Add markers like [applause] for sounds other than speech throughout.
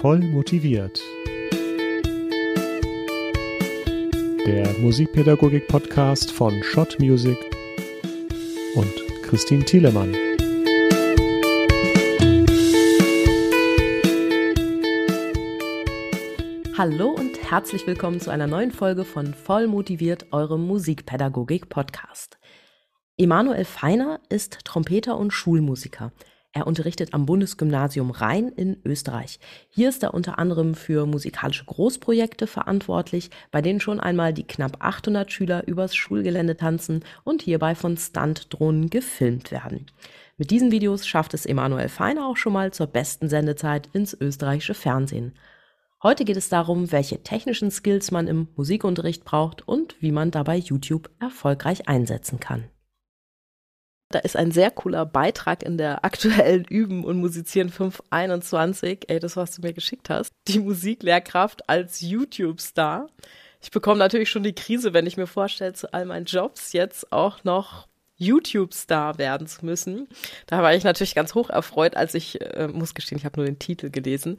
Voll motiviert. Der Musikpädagogik-Podcast von Schott Music und Christine Thielemann. Hallo und herzlich willkommen zu einer neuen Folge von Voll motiviert, eurem Musikpädagogik-Podcast. Emanuel Feiner ist Trompeter und Schulmusiker. Er unterrichtet am Bundesgymnasium Rhein in Österreich. Hier ist er unter anderem für musikalische Großprojekte verantwortlich, bei denen schon einmal die knapp 800 Schüler übers Schulgelände tanzen und hierbei von Stuntdrohnen gefilmt werden. Mit diesen Videos schafft es Emanuel Feiner auch schon mal zur besten Sendezeit ins österreichische Fernsehen. Heute geht es darum, welche technischen Skills man im Musikunterricht braucht und wie man dabei YouTube erfolgreich einsetzen kann. Da ist ein sehr cooler Beitrag in der aktuellen [laughs] Üben und Musizieren 521. Ey, das, was du mir geschickt hast. Die Musiklehrkraft als YouTube-Star. Ich bekomme natürlich schon die Krise, wenn ich mir vorstelle, zu all meinen Jobs jetzt auch noch YouTube-Star werden zu müssen. Da war ich natürlich ganz hoch erfreut, als ich, äh, muss gestehen, ich habe nur den Titel gelesen.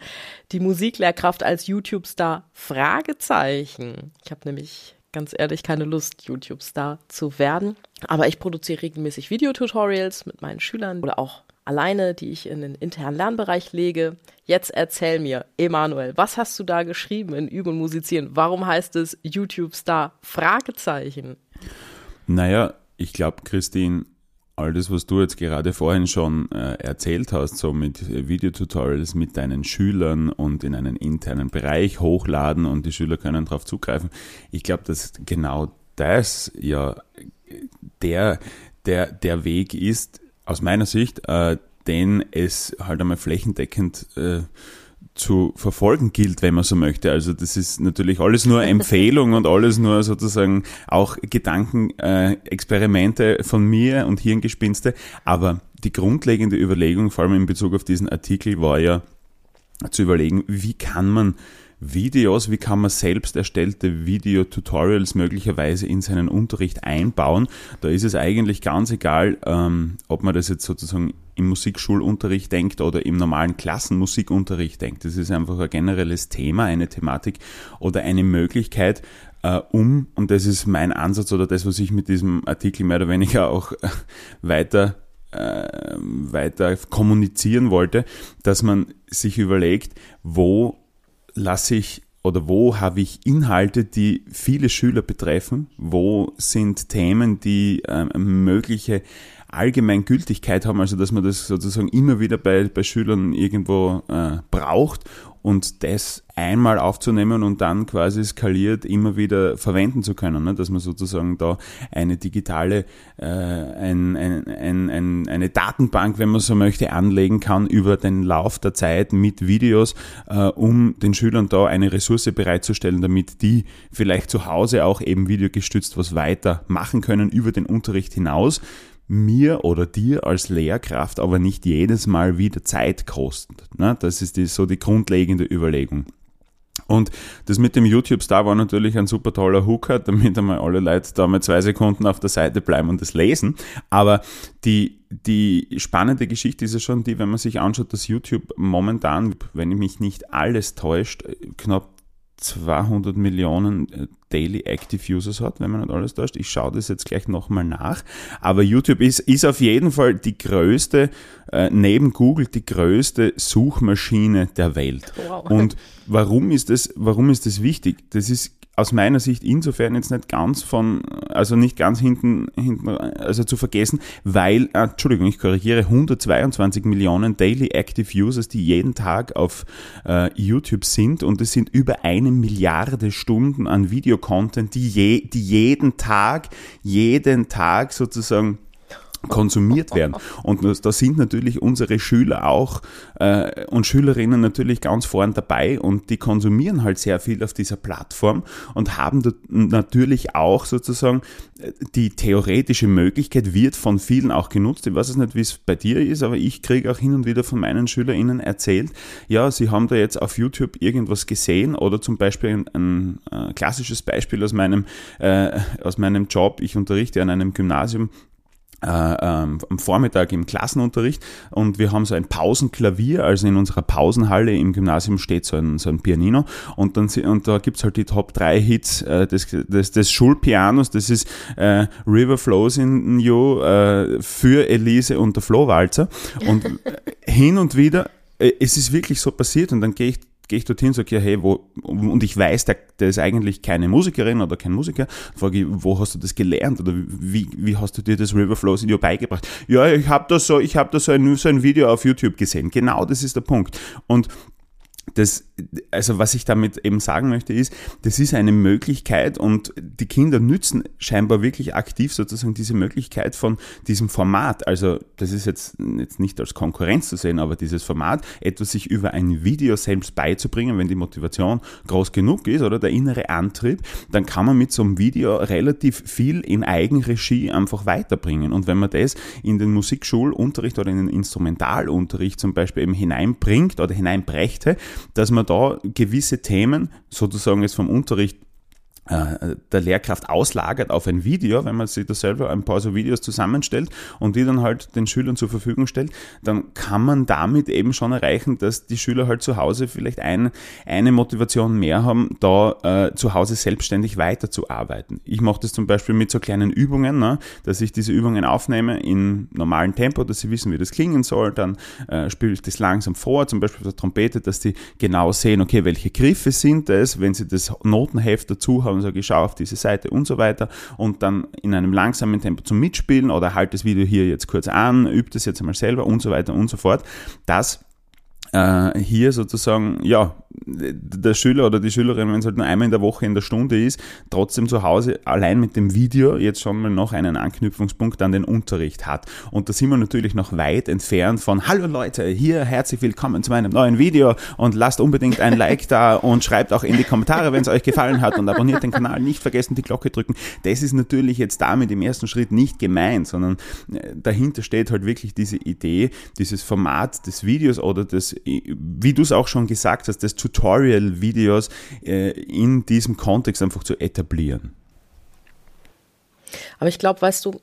Die Musiklehrkraft als YouTube-Star? Fragezeichen. Ich habe nämlich ganz ehrlich keine Lust, YouTube-Star zu werden. Aber ich produziere regelmäßig Videotutorials mit meinen Schülern oder auch alleine, die ich in den internen Lernbereich lege. Jetzt erzähl mir, Emanuel, was hast du da geschrieben in Üben und Musizieren? Warum heißt es YouTube-Star? Fragezeichen. Naja, ich glaube, Christine, all das, was du jetzt gerade vorhin schon äh, erzählt hast, so mit Videotutorials mit deinen Schülern und in einen internen Bereich hochladen und die Schüler können darauf zugreifen. Ich glaube, dass genau das ja der, der, der Weg ist, aus meiner Sicht, äh, den es halt einmal flächendeckend äh, zu verfolgen gilt, wenn man so möchte. Also das ist natürlich alles nur Empfehlung und alles nur sozusagen auch Gedankenexperimente äh, von mir und Hirngespinste. Aber die grundlegende Überlegung, vor allem in Bezug auf diesen Artikel, war ja zu überlegen, wie kann man Videos, wie kann man selbst erstellte Videotutorials möglicherweise in seinen Unterricht einbauen. Da ist es eigentlich ganz egal, ähm, ob man das jetzt sozusagen im Musikschulunterricht denkt oder im normalen Klassenmusikunterricht denkt. Das ist einfach ein generelles Thema, eine Thematik oder eine Möglichkeit, äh, um, und das ist mein Ansatz oder das, was ich mit diesem Artikel mehr oder weniger auch äh, weiter äh, weiter kommunizieren wollte, dass man sich überlegt, wo lasse ich oder wo habe ich Inhalte, die viele Schüler betreffen? Wo sind Themen, die äh, mögliche Allgemeingültigkeit haben, also dass man das sozusagen immer wieder bei, bei Schülern irgendwo äh, braucht und das einmal aufzunehmen und dann quasi skaliert immer wieder verwenden zu können, ne? dass man sozusagen da eine digitale, äh, ein, ein, ein, ein, eine Datenbank, wenn man so möchte, anlegen kann über den Lauf der Zeit mit Videos, äh, um den Schülern da eine Ressource bereitzustellen, damit die vielleicht zu Hause auch eben videogestützt was weiter machen können über den Unterricht hinaus mir oder dir als Lehrkraft aber nicht jedes Mal wieder Zeit kostet. Ne? Das ist die, so die grundlegende Überlegung. Und das mit dem YouTube-Star war natürlich ein super toller Hooker, damit einmal alle Leute da mal zwei Sekunden auf der Seite bleiben und das lesen. Aber die, die spannende Geschichte ist ja schon die, wenn man sich anschaut, dass YouTube momentan, wenn ich mich nicht alles täuscht, knapp 200 Millionen äh, Daily Active Users hat, wenn man nicht alles täuscht. Ich schaue das jetzt gleich nochmal nach. Aber YouTube ist, ist auf jeden Fall die größte, äh, neben Google die größte Suchmaschine der Welt. Wow. Und warum ist das, warum ist das wichtig? Das ist aus meiner Sicht insofern jetzt nicht ganz von, also nicht ganz hinten, hinten also zu vergessen, weil, äh, Entschuldigung, ich korrigiere, 122 Millionen Daily Active Users, die jeden Tag auf äh, YouTube sind und es sind über eine Milliarde Stunden an Videocontent, die, je, die jeden Tag, jeden Tag sozusagen konsumiert werden. Und da sind natürlich unsere Schüler auch äh, und Schülerinnen natürlich ganz vorn dabei und die konsumieren halt sehr viel auf dieser Plattform und haben natürlich auch sozusagen äh, die theoretische Möglichkeit wird von vielen auch genutzt. Ich weiß es nicht, wie es bei dir ist, aber ich kriege auch hin und wieder von meinen SchülerInnen erzählt, ja, sie haben da jetzt auf YouTube irgendwas gesehen oder zum Beispiel ein, ein, ein äh, klassisches Beispiel aus meinem, äh, aus meinem Job. Ich unterrichte an einem Gymnasium am Vormittag im Klassenunterricht und wir haben so ein Pausenklavier, also in unserer Pausenhalle im Gymnasium steht so ein, so ein Pianino und, dann, und da gibt's halt die Top 3 Hits äh, des, des, des Schulpianos, das ist äh, River Flows in You äh, für Elise und der Flohwalzer und hin und wieder äh, es ist wirklich so passiert und dann gehe ich gehe ich dorthin sage, ja, hey, wo, und ich weiß, der, der ist eigentlich keine Musikerin oder kein Musiker, frage ich, wo hast du das gelernt oder wie, wie hast du dir das River Flows Video beigebracht? Ja, ich habe da so, ich habe da so ein, so ein Video auf YouTube gesehen. Genau, das ist der Punkt. Und das, also was ich damit eben sagen möchte, ist, das ist eine Möglichkeit und die Kinder nützen scheinbar wirklich aktiv sozusagen diese Möglichkeit von diesem Format. Also das ist jetzt, jetzt nicht als Konkurrenz zu sehen, aber dieses Format, etwas sich über ein Video selbst beizubringen, wenn die Motivation groß genug ist oder der innere Antrieb, dann kann man mit so einem Video relativ viel in Eigenregie einfach weiterbringen. Und wenn man das in den Musikschulunterricht oder in den Instrumentalunterricht zum Beispiel eben hineinbringt oder hineinbrächte, dass man da gewisse Themen sozusagen jetzt vom Unterricht der Lehrkraft auslagert auf ein Video, wenn man sich da selber ein paar so Videos zusammenstellt und die dann halt den Schülern zur Verfügung stellt, dann kann man damit eben schon erreichen, dass die Schüler halt zu Hause vielleicht ein, eine Motivation mehr haben, da äh, zu Hause selbstständig weiterzuarbeiten. Ich mache das zum Beispiel mit so kleinen Übungen, ne, dass ich diese Übungen aufnehme in normalem Tempo, dass sie wissen, wie das klingen soll, dann äh, spiele ich das langsam vor, zum Beispiel auf der Trompete, dass die genau sehen, okay, welche Griffe sind es, wenn sie das Notenheft dazu haben, und sage, ich schaue auf diese Seite und so weiter und dann in einem langsamen Tempo zum Mitspielen oder halt das Video hier jetzt kurz an, übt es jetzt einmal selber und so weiter und so fort. Das äh, hier sozusagen, ja, der Schüler oder die Schülerin, wenn es halt nur einmal in der Woche in der Stunde ist, trotzdem zu Hause allein mit dem Video jetzt schon mal noch einen Anknüpfungspunkt an den Unterricht hat. Und da sind wir natürlich noch weit entfernt von, hallo Leute, hier herzlich willkommen zu meinem neuen Video und lasst unbedingt ein Like da und schreibt auch in die Kommentare, wenn es euch gefallen hat und abonniert den Kanal, nicht vergessen die Glocke drücken. Das ist natürlich jetzt damit im ersten Schritt nicht gemeint, sondern äh, dahinter steht halt wirklich diese Idee, dieses Format des Videos oder des, wie du es auch schon gesagt hast, des Tutorial-Videos äh, in diesem Kontext einfach zu etablieren. Aber ich glaube, weißt du,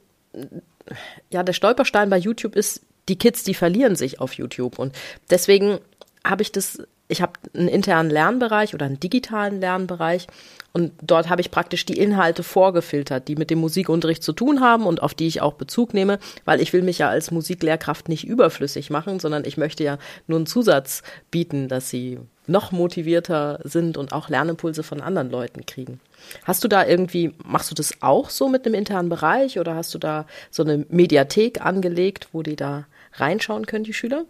ja, der Stolperstein bei YouTube ist, die Kids, die verlieren sich auf YouTube. Und deswegen habe ich das, ich habe einen internen Lernbereich oder einen digitalen Lernbereich und dort habe ich praktisch die Inhalte vorgefiltert, die mit dem Musikunterricht zu tun haben und auf die ich auch Bezug nehme, weil ich will mich ja als Musiklehrkraft nicht überflüssig machen, sondern ich möchte ja nur einen Zusatz bieten, dass sie noch motivierter sind und auch Lernimpulse von anderen Leuten kriegen. Hast du da irgendwie, machst du das auch so mit einem internen Bereich oder hast du da so eine Mediathek angelegt, wo die da reinschauen können, die Schüler?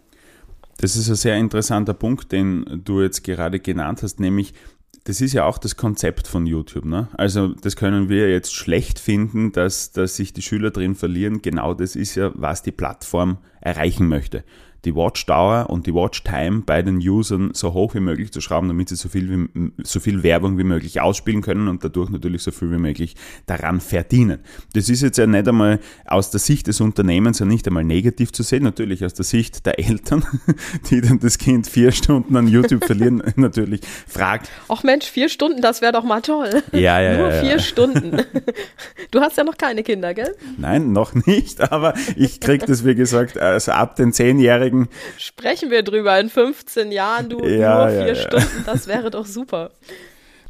Das ist ein sehr interessanter Punkt, den du jetzt gerade genannt hast, nämlich das ist ja auch das Konzept von YouTube. Ne? Also das können wir jetzt schlecht finden, dass, dass sich die Schüler drin verlieren. Genau das ist ja, was die Plattform erreichen möchte die Watchdauer und die Watchtime bei den Usern so hoch wie möglich zu schrauben, damit sie so viel, wie, so viel Werbung wie möglich ausspielen können und dadurch natürlich so viel wie möglich daran verdienen. Das ist jetzt ja nicht einmal aus der Sicht des Unternehmens ja nicht einmal negativ zu sehen, natürlich aus der Sicht der Eltern, [laughs] die dann das Kind vier Stunden an YouTube verlieren, [laughs] natürlich fragt. Ach Mensch, vier Stunden, das wäre doch mal toll. Ja, ja, Nur ja, vier Stunden. [laughs] Du hast ja noch keine Kinder, gell? Nein, noch nicht, aber ich kriege das, wie gesagt, also ab den Zehnjährigen Folgen. Sprechen wir drüber in 15 Jahren, du ja, nur vier ja, Stunden, das wäre doch super.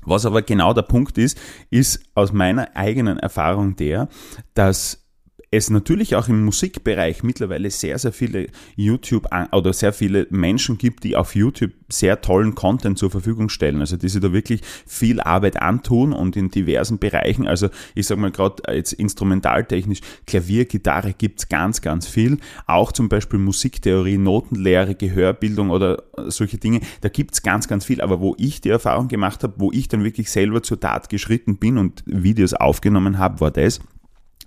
Was aber genau der Punkt ist, ist aus meiner eigenen Erfahrung der, dass es natürlich auch im Musikbereich mittlerweile sehr, sehr viele YouTube oder sehr viele Menschen gibt, die auf YouTube sehr tollen Content zur Verfügung stellen. Also die sich da wirklich viel Arbeit antun und in diversen Bereichen, also ich sage mal gerade jetzt instrumentaltechnisch, Klavier, Gitarre gibt's ganz, ganz viel. Auch zum Beispiel Musiktheorie, Notenlehre, Gehörbildung oder solche Dinge, da gibt's ganz, ganz viel. Aber wo ich die Erfahrung gemacht habe, wo ich dann wirklich selber zur Tat geschritten bin und Videos aufgenommen habe, war das,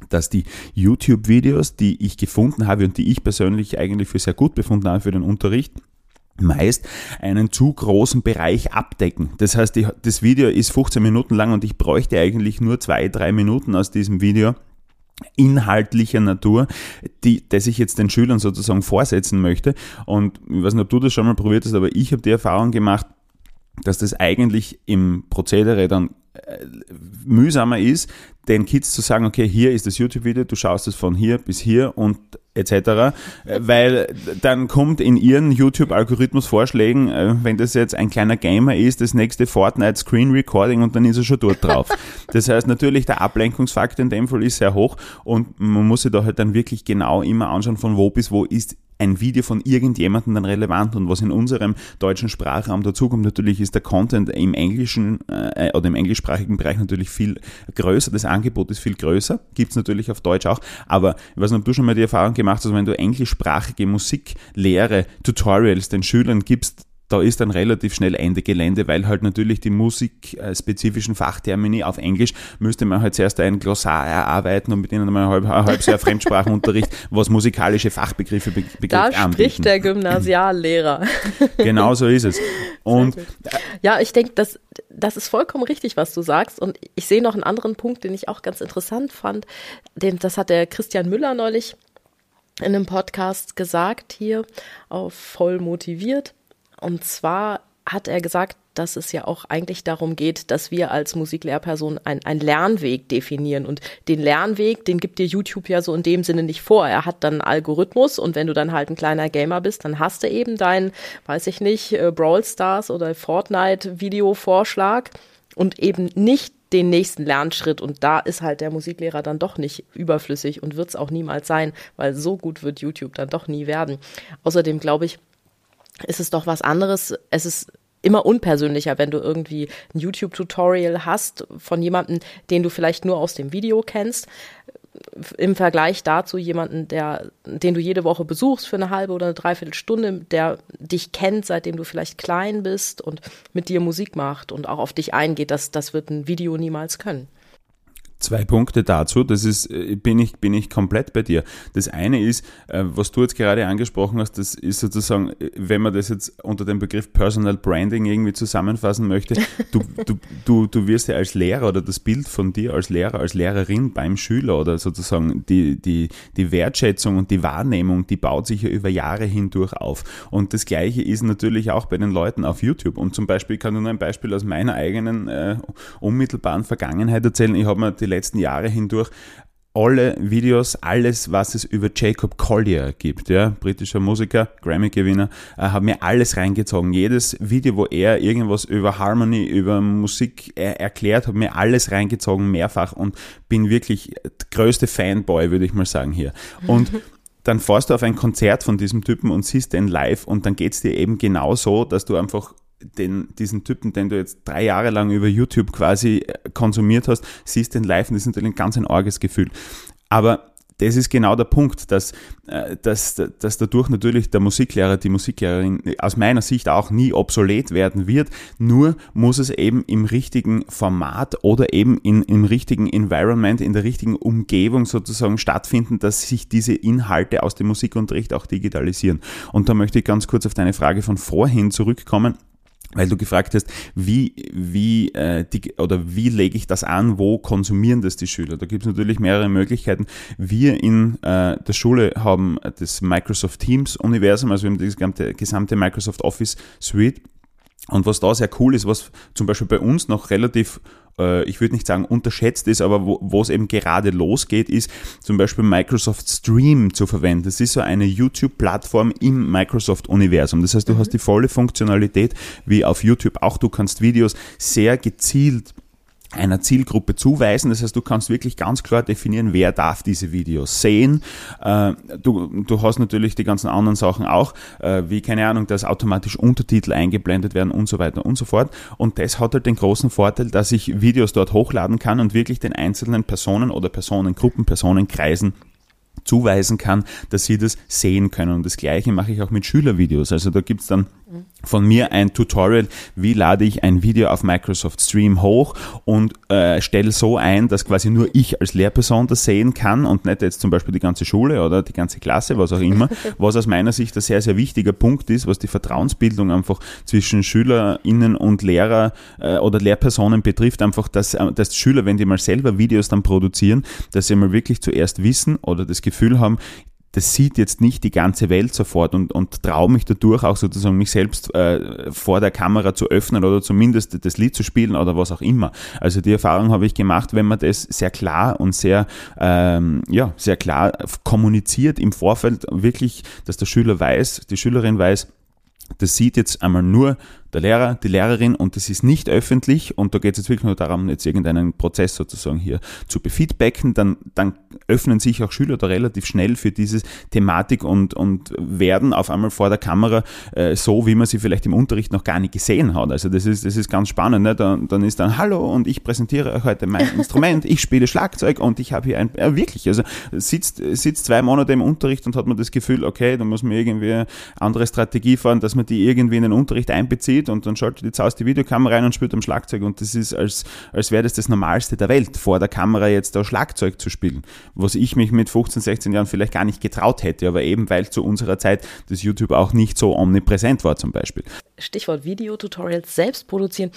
dass die YouTube-Videos, die ich gefunden habe und die ich persönlich eigentlich für sehr gut befunden habe für den Unterricht, meist einen zu großen Bereich abdecken. Das heißt, die, das Video ist 15 Minuten lang und ich bräuchte eigentlich nur zwei, drei Minuten aus diesem Video inhaltlicher Natur, die, das ich jetzt den Schülern sozusagen vorsetzen möchte. Und ich weiß nicht, ob du das schon mal probiert hast, aber ich habe die Erfahrung gemacht, dass das eigentlich im Prozedere dann mühsamer ist, den Kids zu sagen, okay, hier ist das YouTube-Video, du schaust es von hier bis hier und etc., äh, weil dann kommt in ihren YouTube-Algorithmus-Vorschlägen, äh, wenn das jetzt ein kleiner Gamer ist, das nächste Fortnite Screen Recording und dann ist er schon dort drauf. [laughs] Das heißt natürlich, der Ablenkungsfaktor in dem Fall ist sehr hoch und man muss sich da halt dann wirklich genau immer anschauen, von wo bis wo ist ein Video von irgendjemandem dann relevant. Und was in unserem deutschen Sprachraum dazukommt, natürlich ist der Content im englischen äh, oder im englischsprachigen Bereich natürlich viel größer, das Angebot ist viel größer, gibt es natürlich auf Deutsch auch, aber ich weiß nicht, ob du schon mal die Erfahrung gemacht hast, wenn du englischsprachige Musiklehre, Tutorials den Schülern gibst, da ist dann relativ schnell Ende Gelände, weil halt natürlich die musikspezifischen Fachtermini auf Englisch müsste man halt zuerst ein Glossar erarbeiten und mit ihnen mal halb, ein halbes Jahr Fremdsprachenunterricht, [laughs] was musikalische Fachbegriffe be betrifft, Da spricht anbieten. der Gymnasiallehrer. [laughs] Genau so ist es. Und ja, ich denke, das, das ist vollkommen richtig, was du sagst. Und ich sehe noch einen anderen Punkt, den ich auch ganz interessant fand. Den, das hat der Christian Müller neulich in einem Podcast gesagt hier auf voll motiviert. Und zwar hat er gesagt, dass es ja auch eigentlich darum geht, dass wir als Musiklehrperson einen Lernweg definieren. Und den Lernweg, den gibt dir YouTube ja so in dem Sinne nicht vor. Er hat dann einen Algorithmus und wenn du dann halt ein kleiner Gamer bist, dann hast du eben deinen, weiß ich nicht, äh, Brawl Stars oder Fortnite-Video-Vorschlag und eben nicht den nächsten Lernschritt. Und da ist halt der Musiklehrer dann doch nicht überflüssig und wird es auch niemals sein, weil so gut wird YouTube dann doch nie werden. Außerdem glaube ich, ist es doch was anderes. Es ist immer unpersönlicher, wenn du irgendwie ein YouTube-Tutorial hast von jemandem, den du vielleicht nur aus dem Video kennst, im Vergleich dazu jemanden, der, den du jede Woche besuchst für eine halbe oder eine Dreiviertelstunde, der dich kennt, seitdem du vielleicht klein bist und mit dir Musik macht und auch auf dich eingeht, das, das wird ein Video niemals können. Zwei Punkte dazu, das ist, äh, bin ich, bin ich komplett bei dir. Das eine ist, äh, was du jetzt gerade angesprochen hast, das ist sozusagen, äh, wenn man das jetzt unter dem Begriff Personal Branding irgendwie zusammenfassen möchte, du, du, du, du wirst ja als Lehrer oder das Bild von dir als Lehrer, als Lehrerin beim Schüler oder sozusagen die, die, die Wertschätzung und die Wahrnehmung, die baut sich ja über Jahre hindurch auf. Und das Gleiche ist natürlich auch bei den Leuten auf YouTube. Und zum Beispiel, ich kann nur ein Beispiel aus meiner eigenen äh, unmittelbaren Vergangenheit erzählen. Ich habe mir die letzten Jahre hindurch alle Videos, alles, was es über Jacob Collier gibt, ja, britischer Musiker, Grammy-Gewinner, äh, habe mir alles reingezogen. Jedes Video, wo er irgendwas über Harmony, über Musik äh, erklärt, habe mir alles reingezogen, mehrfach und bin wirklich der größte Fanboy, würde ich mal sagen hier. Und [laughs] dann fährst du auf ein Konzert von diesem Typen und siehst den live und dann geht es dir eben genau so, dass du einfach den, diesen Typen, den du jetzt drei Jahre lang über YouTube quasi äh, konsumiert hast, siehst den live und das ist natürlich ein ganz ein arges Gefühl. Aber das ist genau der Punkt, dass, äh, dass, dass dadurch natürlich der Musiklehrer, die Musiklehrerin aus meiner Sicht auch nie obsolet werden wird. Nur muss es eben im richtigen Format oder eben in, im richtigen Environment, in der richtigen Umgebung sozusagen stattfinden, dass sich diese Inhalte aus dem Musikunterricht auch digitalisieren. Und da möchte ich ganz kurz auf deine Frage von vorhin zurückkommen weil du gefragt hast, wie, wie, äh, die, oder wie lege ich das an, wo konsumieren das die Schüler? Da gibt es natürlich mehrere Möglichkeiten. Wir in äh, der Schule haben das Microsoft Teams Universum, also wir haben die gesamte, gesamte Microsoft Office Suite. Und was da sehr cool ist, was zum Beispiel bei uns noch relativ ich würde nicht sagen unterschätzt ist, aber wo, wo es eben gerade losgeht, ist zum Beispiel Microsoft Stream zu verwenden. Das ist so eine YouTube-Plattform im Microsoft-Universum. Das heißt, du mhm. hast die volle Funktionalität wie auf YouTube. Auch du kannst Videos sehr gezielt einer Zielgruppe zuweisen. Das heißt, du kannst wirklich ganz klar definieren, wer darf diese Videos sehen. Äh, du, du hast natürlich die ganzen anderen Sachen auch, äh, wie keine Ahnung, dass automatisch Untertitel eingeblendet werden und so weiter und so fort. Und das hat halt den großen Vorteil, dass ich Videos dort hochladen kann und wirklich den einzelnen Personen oder Personengruppen, Personenkreisen zuweisen kann, dass sie das sehen können. Und das gleiche mache ich auch mit Schülervideos. Also da gibt's dann von mir ein Tutorial, wie lade ich ein Video auf Microsoft Stream hoch und äh, stelle so ein, dass quasi nur ich als Lehrperson das sehen kann und nicht jetzt zum Beispiel die ganze Schule oder die ganze Klasse, was auch immer, [laughs] was aus meiner Sicht ein sehr, sehr wichtiger Punkt ist, was die Vertrauensbildung einfach zwischen SchülerInnen und Lehrer äh, oder Lehrpersonen betrifft, einfach, dass, äh, dass Schüler, wenn die mal selber Videos dann produzieren, dass sie mal wirklich zuerst wissen oder das Gefühl haben, das sieht jetzt nicht die ganze Welt sofort und, und traue mich dadurch auch sozusagen mich selbst äh, vor der Kamera zu öffnen oder zumindest das Lied zu spielen oder was auch immer. Also die Erfahrung habe ich gemacht, wenn man das sehr klar und sehr, ähm, ja, sehr klar kommuniziert im Vorfeld, wirklich, dass der Schüler weiß, die Schülerin weiß, das sieht jetzt einmal nur der Lehrer, die Lehrerin und das ist nicht öffentlich und da geht es jetzt wirklich nur darum, jetzt irgendeinen Prozess sozusagen hier zu befeedbacken, dann, dann öffnen sich auch Schüler da relativ schnell für diese Thematik und, und werden auf einmal vor der Kamera äh, so, wie man sie vielleicht im Unterricht noch gar nicht gesehen hat. Also das ist, das ist ganz spannend. Ne? Dann, dann ist dann, hallo und ich präsentiere euch heute mein [laughs] Instrument, ich spiele Schlagzeug und ich habe hier ein, ja, wirklich, also sitzt, sitzt zwei Monate im Unterricht und hat man das Gefühl, okay, da muss man irgendwie eine andere Strategie fahren, dass man die irgendwie in den Unterricht einbezieht sieht und dann schaltet jetzt aus die Videokamera rein und spielt am Schlagzeug und das ist, als, als wäre das das Normalste der Welt, vor der Kamera jetzt da Schlagzeug zu spielen, was ich mich mit 15, 16 Jahren vielleicht gar nicht getraut hätte, aber eben weil zu unserer Zeit das YouTube auch nicht so omnipräsent war zum Beispiel. Stichwort Videotutorials selbst produzieren.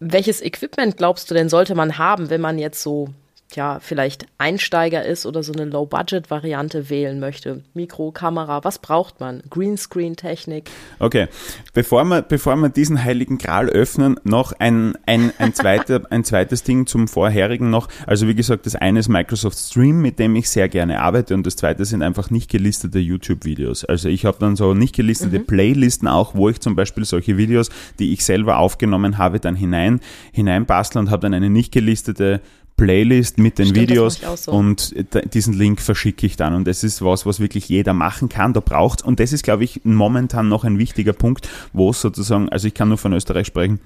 Welches Equipment glaubst du denn sollte man haben, wenn man jetzt so ja, vielleicht Einsteiger ist oder so eine Low-Budget-Variante wählen möchte. Mikro, Kamera, was braucht man? Greenscreen-Technik. Okay, bevor wir, bevor wir diesen heiligen Gral öffnen, noch ein, ein, ein, zweiter, [laughs] ein zweites Ding zum vorherigen noch. Also wie gesagt, das eine ist Microsoft Stream, mit dem ich sehr gerne arbeite und das zweite sind einfach nicht gelistete YouTube-Videos. Also ich habe dann so nicht gelistete mhm. Playlisten auch, wo ich zum Beispiel solche Videos, die ich selber aufgenommen habe, dann hinein, hineinbastle und habe dann eine nicht gelistete Playlist mit den Stimmt, Videos so. und diesen Link verschicke ich dann. Und das ist was, was wirklich jeder machen kann. Da braucht's. Und das ist, glaube ich, momentan noch ein wichtiger Punkt, wo es sozusagen, also ich kann nur von Österreich sprechen,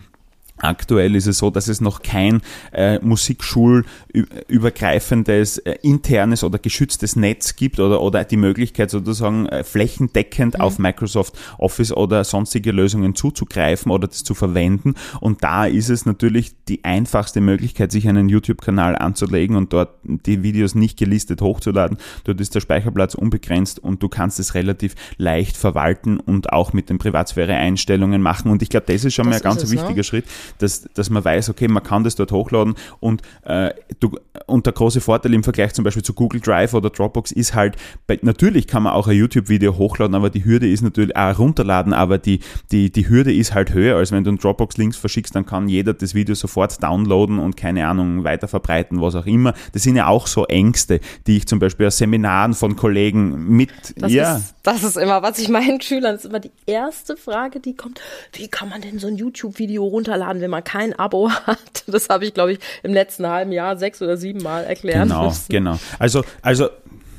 Aktuell ist es so, dass es noch kein äh, musikschulübergreifendes äh, internes oder geschütztes Netz gibt oder, oder die Möglichkeit sozusagen äh, flächendeckend mhm. auf Microsoft Office oder sonstige Lösungen zuzugreifen oder das zu verwenden. Und da ist es natürlich die einfachste Möglichkeit, sich einen YouTube-Kanal anzulegen und dort die Videos nicht gelistet hochzuladen. Dort ist der Speicherplatz unbegrenzt und du kannst es relativ leicht verwalten und auch mit den Privatsphäre-Einstellungen machen. Und ich glaube, das ist schon das mal ein ganz es, ne? wichtiger ne? Schritt dass, dass man weiß, okay, man kann das dort hochladen und, äh, du, und der große Vorteil im Vergleich zum Beispiel zu Google Drive oder Dropbox ist halt, bei, natürlich kann man auch ein YouTube-Video hochladen, aber die Hürde ist natürlich, auch runterladen, aber die, die, die Hürde ist halt höher, als wenn du einen Dropbox-Links verschickst, dann kann jeder das Video sofort downloaden und keine Ahnung, weiter verbreiten, was auch immer. Das sind ja auch so Ängste, die ich zum Beispiel aus Seminaren von Kollegen mit, das ja. Ist, das ist immer, was ich meinen Schülern, das ist immer die erste Frage, die kommt, wie kann man denn so ein YouTube-Video runterladen? Runterladen, wenn man kein Abo [laughs] hat. Das habe ich, glaube ich, im letzten halben Jahr sechs oder sieben Mal erklärt. Genau, müssen. genau. Also, also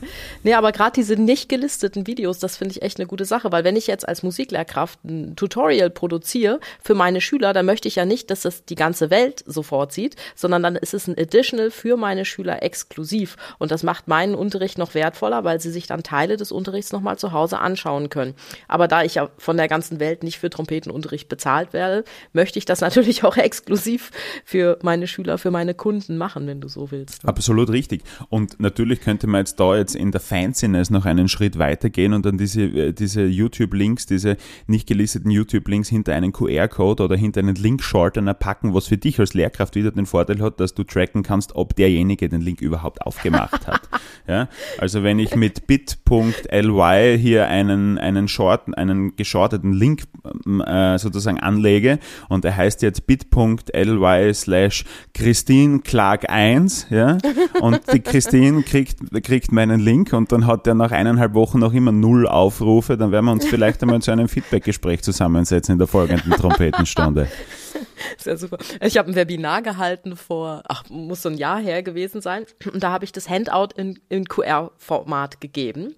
[laughs] Nee, aber gerade diese nicht gelisteten Videos, das finde ich echt eine gute Sache, weil wenn ich jetzt als Musiklehrkraft ein Tutorial produziere für meine Schüler, dann möchte ich ja nicht, dass das die ganze Welt sofort sieht, sondern dann ist es ein Additional für meine Schüler exklusiv. Und das macht meinen Unterricht noch wertvoller, weil sie sich dann Teile des Unterrichts nochmal zu Hause anschauen können. Aber da ich ja von der ganzen Welt nicht für Trompetenunterricht bezahlt werde, möchte ich das [laughs] natürlich auch exklusiv für meine Schüler, für meine Kunden machen, wenn du so willst. Absolut richtig. Und natürlich könnte man jetzt da jetzt in der Fanciness noch einen Schritt weitergehen und dann diese, äh, diese YouTube-Links, diese nicht gelisteten YouTube-Links hinter einen QR-Code oder hinter einen Link-Shortener packen, was für dich als Lehrkraft wieder den Vorteil hat, dass du tracken kannst, ob derjenige den Link überhaupt aufgemacht hat. [laughs] ja? Also wenn ich mit bit.ly hier einen, einen, short, einen geschorteten Link ähm, äh, sozusagen anlege und der heißt jetzt bit.ly slash Christine Clark 1 ja? und die Christine kriegt, kriegt meinen Link und dann hat der nach eineinhalb Wochen noch immer null Aufrufe, dann werden wir uns [laughs] vielleicht einmal zu einem Feedbackgespräch zusammensetzen in der folgenden Trompetenstunde. [laughs] Sehr super. Ich habe ein Webinar gehalten vor, ach, muss so ein Jahr her gewesen sein. Und da habe ich das Handout in, in QR-Format gegeben.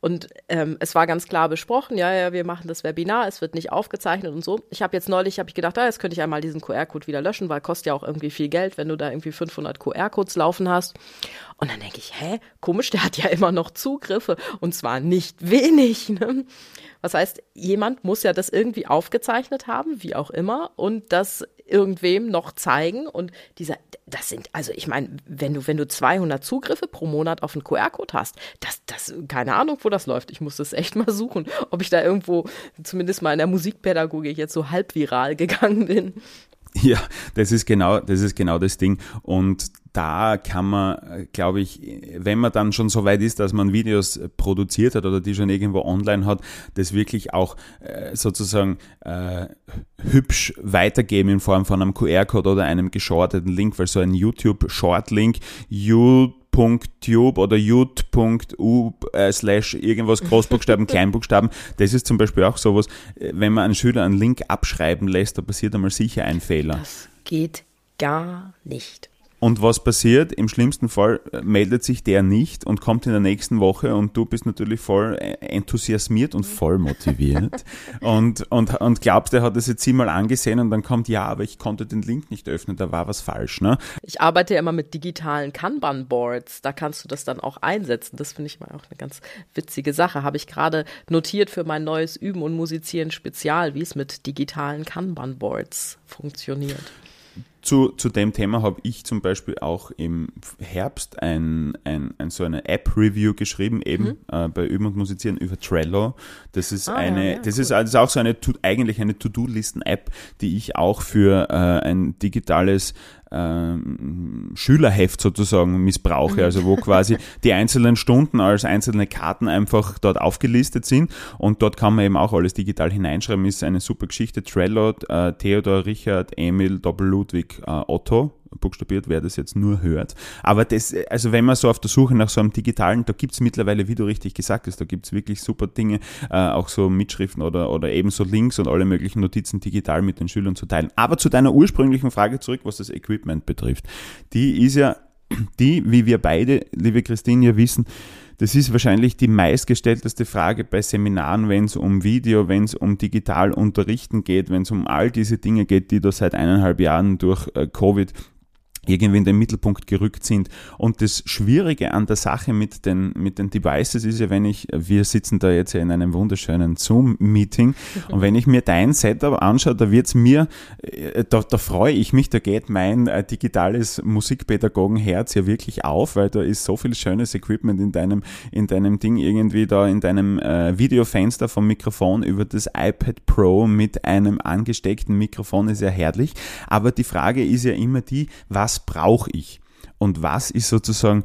Und ähm, es war ganz klar besprochen, ja, ja, wir machen das Webinar, es wird nicht aufgezeichnet und so. Ich habe jetzt neulich, habe ich gedacht, ah, jetzt könnte ich einmal diesen QR-Code wieder löschen, weil kostet ja auch irgendwie viel Geld, wenn du da irgendwie 500 QR-Codes laufen hast. Und dann denke ich, hä, komisch, der hat ja immer noch Zugriffe und zwar nicht wenig. Ne? Was heißt, jemand muss ja das irgendwie aufgezeichnet haben, wie auch immer, und das irgendwem noch zeigen. Und dieser, das sind, also ich meine, wenn du, wenn du 200 Zugriffe pro Monat auf einen QR-Code hast, das, das, keine Ahnung, wo das läuft. Ich muss das echt mal suchen, ob ich da irgendwo, zumindest mal in der Musikpädagogik jetzt so halb viral gegangen bin. [laughs] Ja, das ist genau, das ist genau das Ding. Und da kann man, glaube ich, wenn man dann schon so weit ist, dass man Videos produziert hat oder die schon irgendwo online hat, das wirklich auch äh, sozusagen äh, hübsch weitergeben in Form von einem QR-Code oder einem geschorteten Link, weil so ein YouTube-Short-Link, YouTube .tube oder jut.u äh, slash irgendwas Großbuchstaben, [laughs] Kleinbuchstaben. Das ist zum Beispiel auch sowas, äh, wenn man einen Schüler einen Link abschreiben lässt, da passiert einmal sicher ein Fehler. Das geht gar nicht. Und was passiert? Im schlimmsten Fall äh, meldet sich der nicht und kommt in der nächsten Woche und du bist natürlich voll äh, enthusiasmiert und voll motiviert [laughs] und, und, und glaubst, er hat das jetzt siebenmal angesehen und dann kommt, ja, aber ich konnte den Link nicht öffnen, da war was falsch. Ne? Ich arbeite ja immer mit digitalen Kanban-Boards, da kannst du das dann auch einsetzen. Das finde ich mal auch eine ganz witzige Sache. Habe ich gerade notiert für mein neues Üben und Musizieren Spezial, wie es mit digitalen Kanban-Boards funktioniert zu, zu dem Thema habe ich zum Beispiel auch im Herbst ein, ein, ein so eine App-Review geschrieben, eben mhm. äh, bei Üben und Musizieren über Trello. Das ist ah, eine, ja, ja, das cool. ist also auch so eine, eigentlich eine To-Do-Listen-App, die ich auch für äh, ein digitales ähm, Schülerheft sozusagen missbrauche, also wo quasi die einzelnen Stunden als einzelne Karten einfach dort aufgelistet sind. Und dort kann man eben auch alles digital hineinschreiben, ist eine super Geschichte. Trello, äh, Theodor, Richard, Emil, Doppel-Ludwig, äh, Otto, buchstabiert, wer das jetzt nur hört. Aber das, also wenn man so auf der Suche nach so einem digitalen, da gibt es mittlerweile, wie du richtig gesagt hast, da gibt es wirklich super Dinge, äh, auch so Mitschriften oder, oder ebenso Links und alle möglichen Notizen digital mit den Schülern zu teilen. Aber zu deiner ursprünglichen Frage zurück, was das Equipment betrifft. Die ist ja, die, wie wir beide, liebe Christine, ja wissen, das ist wahrscheinlich die meistgestellteste Frage bei Seminaren, wenn es um Video, wenn es um digital unterrichten geht, wenn es um all diese Dinge geht, die da seit eineinhalb Jahren durch äh, Covid irgendwie in den Mittelpunkt gerückt sind. Und das Schwierige an der Sache mit den, mit den Devices ist ja, wenn ich, wir sitzen da jetzt ja in einem wunderschönen Zoom-Meeting [laughs] und wenn ich mir dein Setup anschaue, da wird's mir, äh, da, da freue ich mich, da geht mein äh, digitales Musikpädagogenherz ja wirklich auf, weil da ist so viel schönes Equipment in deinem, in deinem Ding irgendwie da, in deinem äh, Videofenster vom Mikrofon über das iPad Pro mit einem angesteckten Mikrofon ist ja herrlich. Aber die Frage ist ja immer die, was brauche ich und was ist sozusagen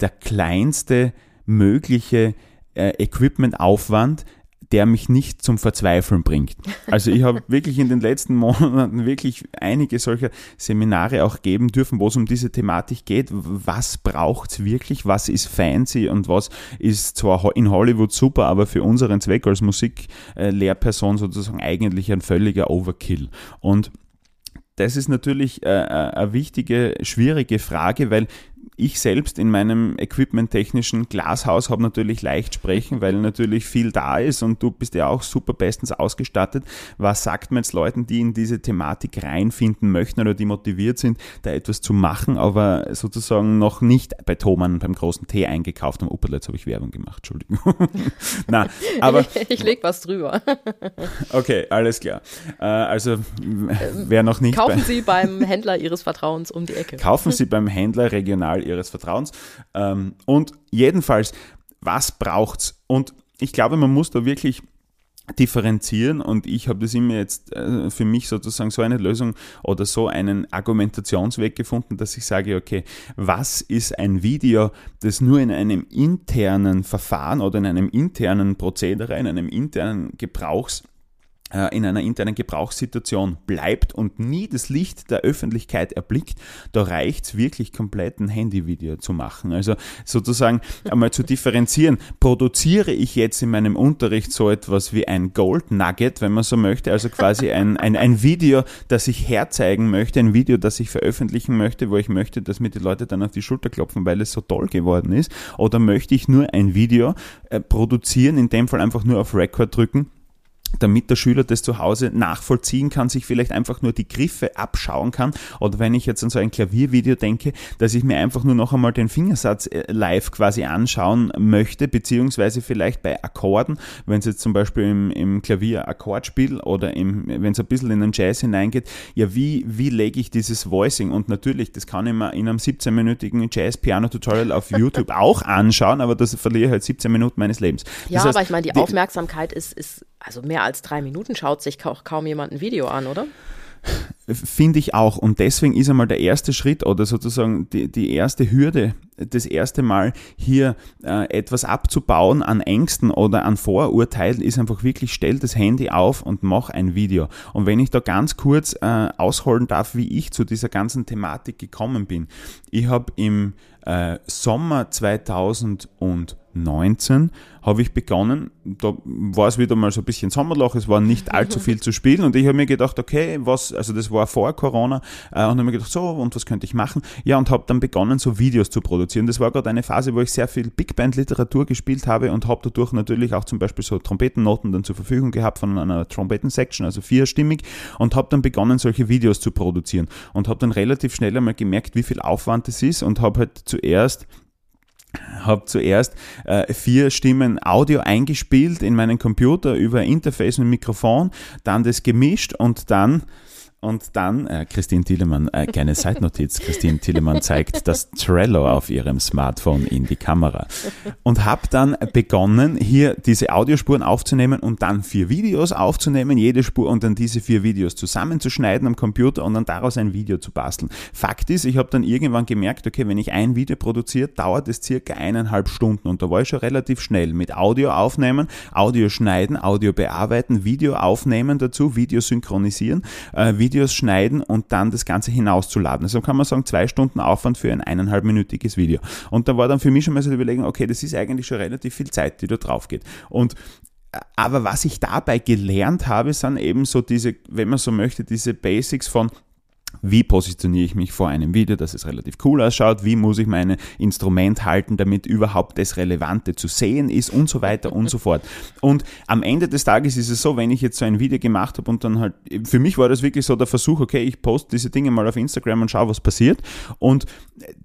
der kleinste mögliche äh, Equipment-Aufwand, der mich nicht zum Verzweifeln bringt. Also ich habe wirklich in den letzten Monaten wirklich einige solcher Seminare auch geben dürfen, wo es um diese Thematik geht. Was braucht es wirklich? Was ist fancy und was ist zwar in Hollywood super, aber für unseren Zweck als Musiklehrperson sozusagen eigentlich ein völliger Overkill. Und das ist natürlich äh, äh, eine wichtige, schwierige Frage, weil ich selbst in meinem equipmenttechnischen Glashaus habe natürlich leicht sprechen, weil natürlich viel da ist und du bist ja auch super bestens ausgestattet. Was sagt man jetzt Leuten, die in diese Thematik reinfinden möchten oder die motiviert sind, da etwas zu machen, aber sozusagen noch nicht bei Thomann beim großen T eingekauft haben? Uppala, jetzt habe ich Werbung gemacht, Entschuldigung. [laughs] Na, aber [laughs] ich leg was drüber. [laughs] okay, alles klar. Äh, also wer noch nicht kaufen Sie beim Händler Ihres Vertrauens um die Ecke. Kaufen Sie beim Händler regional ihres Vertrauens. Ähm, und jedenfalls, was braucht's? Und ich glaube, man muss da wirklich differenzieren und ich habe das immer jetzt äh, für mich sozusagen so eine Lösung oder so einen Argumentationsweg gefunden, dass ich sage, okay, was ist ein Video, das nur in einem internen Verfahren oder in einem internen Prozedere, in einem internen Gebrauchs in einer internen Gebrauchssituation bleibt und nie das Licht der Öffentlichkeit erblickt, da reicht es wirklich komplett ein Handyvideo zu machen. Also sozusagen einmal zu differenzieren, produziere ich jetzt in meinem Unterricht so etwas wie ein Gold Nugget, wenn man so möchte, also quasi ein, ein, ein Video, das ich herzeigen möchte, ein Video, das ich veröffentlichen möchte, wo ich möchte, dass mir die Leute dann auf die Schulter klopfen, weil es so toll geworden ist, oder möchte ich nur ein Video äh, produzieren, in dem Fall einfach nur auf Record drücken, damit der Schüler das zu Hause nachvollziehen kann, sich vielleicht einfach nur die Griffe abschauen kann. Oder wenn ich jetzt an so ein Klaviervideo denke, dass ich mir einfach nur noch einmal den Fingersatz äh, live quasi anschauen möchte, beziehungsweise vielleicht bei Akkorden, wenn es jetzt zum Beispiel im, im Klavier Akkordspiel oder wenn es ein bisschen in den Jazz hineingeht, ja, wie, wie lege ich dieses Voicing? Und natürlich, das kann ich mir in einem 17-minütigen Jazz-Piano-Tutorial auf [laughs] YouTube auch anschauen, aber das verliere ich halt 17 Minuten meines Lebens. Ja, das heißt, aber ich meine, die Aufmerksamkeit ist, ist also mehr als drei Minuten schaut sich kaum jemand ein Video an, oder? Finde ich auch. Und deswegen ist einmal der erste Schritt oder sozusagen die, die erste Hürde, das erste Mal hier äh, etwas abzubauen an Ängsten oder an Vorurteilen, ist einfach wirklich, stell das Handy auf und mach ein Video. Und wenn ich da ganz kurz äh, ausholen darf, wie ich zu dieser ganzen Thematik gekommen bin. Ich habe im äh, Sommer 2019 habe ich begonnen, da war es wieder mal so ein bisschen Sommerloch, es war nicht [laughs] allzu viel zu spielen und ich habe mir gedacht, okay, was, also das war vor Corona äh, und habe mir gedacht, so, und was könnte ich machen? Ja, und habe dann begonnen, so Videos zu produzieren. Das war gerade eine Phase, wo ich sehr viel Big Band Literatur gespielt habe und habe dadurch natürlich auch zum Beispiel so Trompetennoten dann zur Verfügung gehabt von einer Trompeten-Section, also vierstimmig und habe dann begonnen, solche Videos zu produzieren und habe dann relativ schnell einmal gemerkt, wie viel Aufwand es ist und habe halt zuerst habe zuerst äh, vier Stimmen Audio eingespielt in meinen Computer über Interface und Mikrofon, dann das gemischt und dann und dann, äh, Christine Thielemann, äh, kleine Seitnotiz, Christine Thielemann zeigt das Trello auf ihrem Smartphone in die Kamera. Und habe dann begonnen, hier diese Audiospuren aufzunehmen und dann vier Videos aufzunehmen, jede Spur und dann diese vier Videos zusammenzuschneiden am Computer und dann daraus ein Video zu basteln. Fakt ist, ich habe dann irgendwann gemerkt, okay, wenn ich ein Video produziere, dauert es circa eineinhalb Stunden und da war ich schon relativ schnell mit Audio aufnehmen, Audio schneiden, Audio bearbeiten, Video aufnehmen dazu, Video synchronisieren, äh, Video Videos schneiden und dann das Ganze hinauszuladen. Also kann man sagen, zwei Stunden Aufwand für ein eineinhalbminütiges Video. Und da war dann für mich schon mal so die Überlegung, okay, das ist eigentlich schon relativ viel Zeit, die da drauf geht. Und aber was ich dabei gelernt habe, sind eben so diese, wenn man so möchte, diese Basics von wie positioniere ich mich vor einem Video, dass es relativ cool ausschaut, wie muss ich mein Instrument halten, damit überhaupt das Relevante zu sehen ist und so weiter und so fort. Und am Ende des Tages ist es so, wenn ich jetzt so ein Video gemacht habe und dann halt, für mich war das wirklich so der Versuch, okay, ich poste diese Dinge mal auf Instagram und schaue, was passiert. Und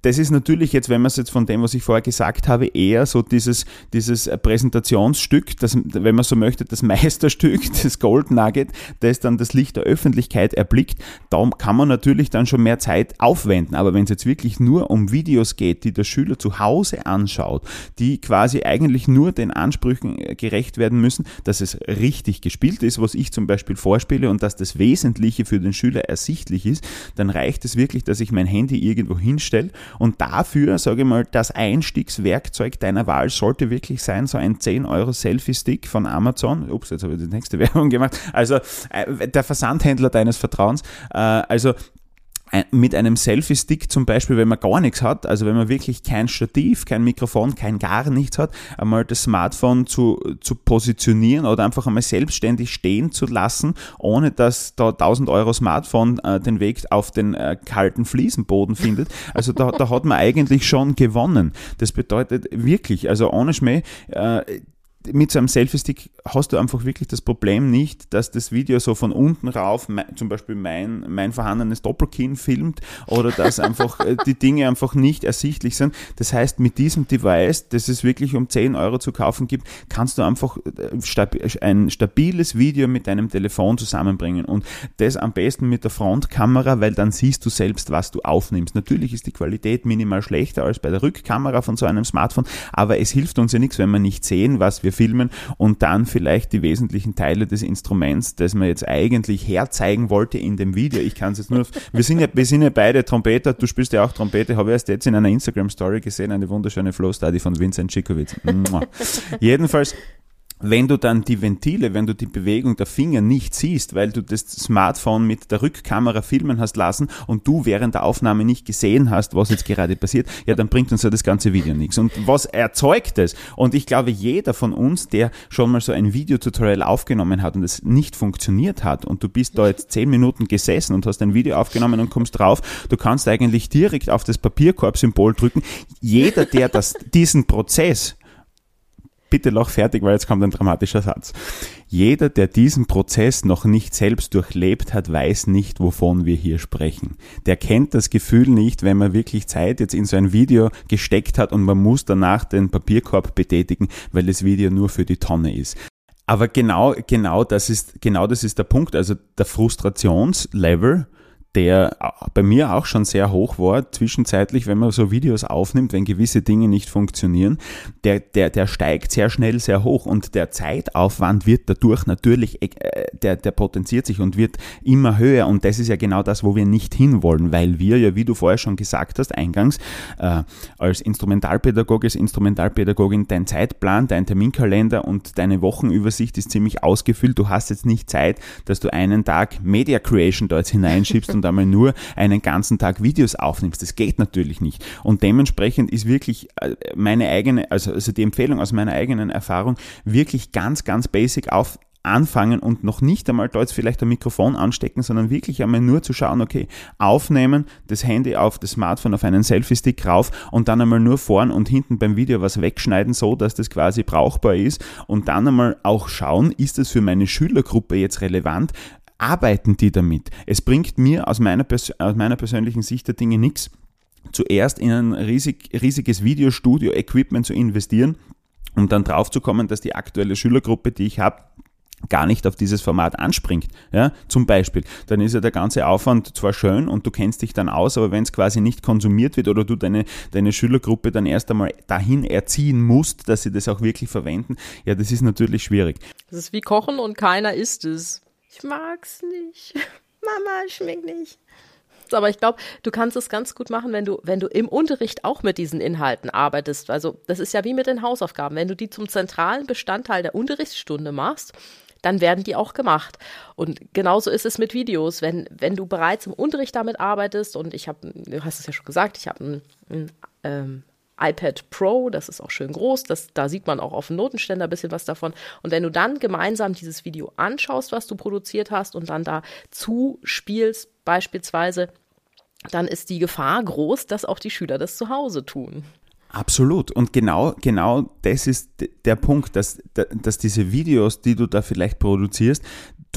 das ist natürlich jetzt, wenn man es jetzt von dem, was ich vorher gesagt habe, eher so dieses, dieses Präsentationsstück, das, wenn man so möchte, das [laughs] Meisterstück, das Gold Nugget, das dann das Licht der Öffentlichkeit erblickt. Da kann man natürlich dann schon mehr Zeit aufwenden. Aber wenn es jetzt wirklich nur um Videos geht, die der Schüler zu Hause anschaut, die quasi eigentlich nur den Ansprüchen gerecht werden müssen, dass es richtig gespielt ist, was ich zum Beispiel vorspiele und dass das Wesentliche für den Schüler ersichtlich ist, dann reicht es wirklich, dass ich mein Handy irgendwo hinstelle und dafür, sage ich mal, das Einstiegswerkzeug deiner Wahl sollte wirklich sein, so ein 10 Euro Selfie-Stick von Amazon. Ups, jetzt habe ich die nächste [laughs] Werbung gemacht. Also äh, der Versandhändler deines Vertrauens. Äh, also mit einem Selfie-Stick zum Beispiel, wenn man gar nichts hat, also wenn man wirklich kein Stativ, kein Mikrofon, kein gar nichts hat, einmal das Smartphone zu, zu positionieren oder einfach einmal selbstständig stehen zu lassen, ohne dass da 1000 Euro Smartphone äh, den Weg auf den äh, kalten Fliesenboden findet. Also da, da hat man eigentlich schon gewonnen. Das bedeutet wirklich, also ohne Schmäh, äh, mit so einem Selfie-Stick hast du einfach wirklich das Problem nicht, dass das Video so von unten rauf, zum Beispiel mein, mein vorhandenes Doppelkinn filmt oder dass einfach äh, die Dinge einfach nicht ersichtlich sind. Das heißt, mit diesem Device, das es wirklich um 10 Euro zu kaufen gibt, kannst du einfach äh, ein stabiles Video mit deinem Telefon zusammenbringen und das am besten mit der Frontkamera, weil dann siehst du selbst, was du aufnimmst. Natürlich ist die Qualität minimal schlechter als bei der Rückkamera von so einem Smartphone, aber es hilft uns ja nichts, wenn wir nicht sehen, was wir filmen und dann vielleicht die wesentlichen Teile des Instruments, das man jetzt eigentlich herzeigen wollte in dem Video. Ich kann es jetzt nur, wir sind ja, wir sind ja beide Trompeter, du spielst ja auch Trompete, habe ich erst jetzt in einer Instagram Story gesehen, eine wunderschöne Flow Study von Vincent Schikowitz. Jedenfalls, wenn du dann die Ventile, wenn du die Bewegung der Finger nicht siehst, weil du das Smartphone mit der Rückkamera filmen hast lassen und du während der Aufnahme nicht gesehen hast, was jetzt gerade passiert, ja, dann bringt uns ja das ganze Video nichts. Und was erzeugt es? Und ich glaube, jeder von uns, der schon mal so ein Videotutorial aufgenommen hat und es nicht funktioniert hat und du bist da jetzt zehn Minuten gesessen und hast ein Video aufgenommen und kommst drauf, du kannst eigentlich direkt auf das Papierkorb-Symbol drücken. Jeder, der das, diesen Prozess bitte lach fertig, weil jetzt kommt ein dramatischer Satz. Jeder, der diesen Prozess noch nicht selbst durchlebt hat, weiß nicht, wovon wir hier sprechen. Der kennt das Gefühl nicht, wenn man wirklich Zeit jetzt in so ein Video gesteckt hat und man muss danach den Papierkorb betätigen, weil das Video nur für die Tonne ist. Aber genau, genau das ist, genau das ist der Punkt. Also der Frustrationslevel, der bei mir auch schon sehr hoch war, zwischenzeitlich, wenn man so Videos aufnimmt, wenn gewisse Dinge nicht funktionieren, der, der, der steigt sehr schnell sehr hoch und der Zeitaufwand wird dadurch natürlich, äh, der, der potenziert sich und wird immer höher und das ist ja genau das, wo wir nicht hinwollen, weil wir ja, wie du vorher schon gesagt hast, eingangs, äh, als Instrumentalpädagoge, als Instrumentalpädagogin, dein Zeitplan, dein Terminkalender und deine Wochenübersicht ist ziemlich ausgefüllt. Du hast jetzt nicht Zeit, dass du einen Tag Media Creation dort hineinschiebst [laughs] und einmal nur einen ganzen Tag Videos aufnimmst. Das geht natürlich nicht. Und dementsprechend ist wirklich äh, meine eigene, also, also die Empfehlung aus meiner eigenen Erfahrung, wirklich ganz, ganz basic auf anfangen und noch nicht einmal dort vielleicht ein Mikrofon anstecken, sondern wirklich einmal nur zu schauen, okay, aufnehmen, das Handy auf das Smartphone auf einen Selfie-Stick rauf und dann einmal nur vorn und hinten beim Video was wegschneiden, so dass das quasi brauchbar ist und dann einmal auch schauen, ist das für meine Schülergruppe jetzt relevant? Arbeiten die damit? Es bringt mir aus meiner, aus meiner persönlichen Sicht der Dinge nichts, zuerst in ein riesig, riesiges Videostudio-Equipment zu investieren, um dann drauf zu kommen, dass die aktuelle Schülergruppe, die ich habe, gar nicht auf dieses Format anspringt, ja, zum Beispiel, dann ist ja der ganze Aufwand zwar schön und du kennst dich dann aus, aber wenn es quasi nicht konsumiert wird oder du deine, deine Schülergruppe dann erst einmal dahin erziehen musst, dass sie das auch wirklich verwenden, ja, das ist natürlich schwierig. Das ist wie Kochen und keiner isst es. Ich mag's nicht. [laughs] Mama, schmeckt nicht. Aber ich glaube, du kannst es ganz gut machen, wenn du, wenn du im Unterricht auch mit diesen Inhalten arbeitest. Also das ist ja wie mit den Hausaufgaben. Wenn du die zum zentralen Bestandteil der Unterrichtsstunde machst, dann werden die auch gemacht. Und genauso ist es mit Videos. Wenn, wenn du bereits im Unterricht damit arbeitest, und ich habe, du hast es ja schon gesagt, ich habe ein, ein ähm, iPad Pro, das ist auch schön groß, das, da sieht man auch auf dem Notenständer ein bisschen was davon. Und wenn du dann gemeinsam dieses Video anschaust, was du produziert hast und dann da zuspielst, beispielsweise, dann ist die Gefahr groß, dass auch die Schüler das zu Hause tun. Absolut. Und genau, genau das ist der Punkt, dass, dass diese Videos, die du da vielleicht produzierst,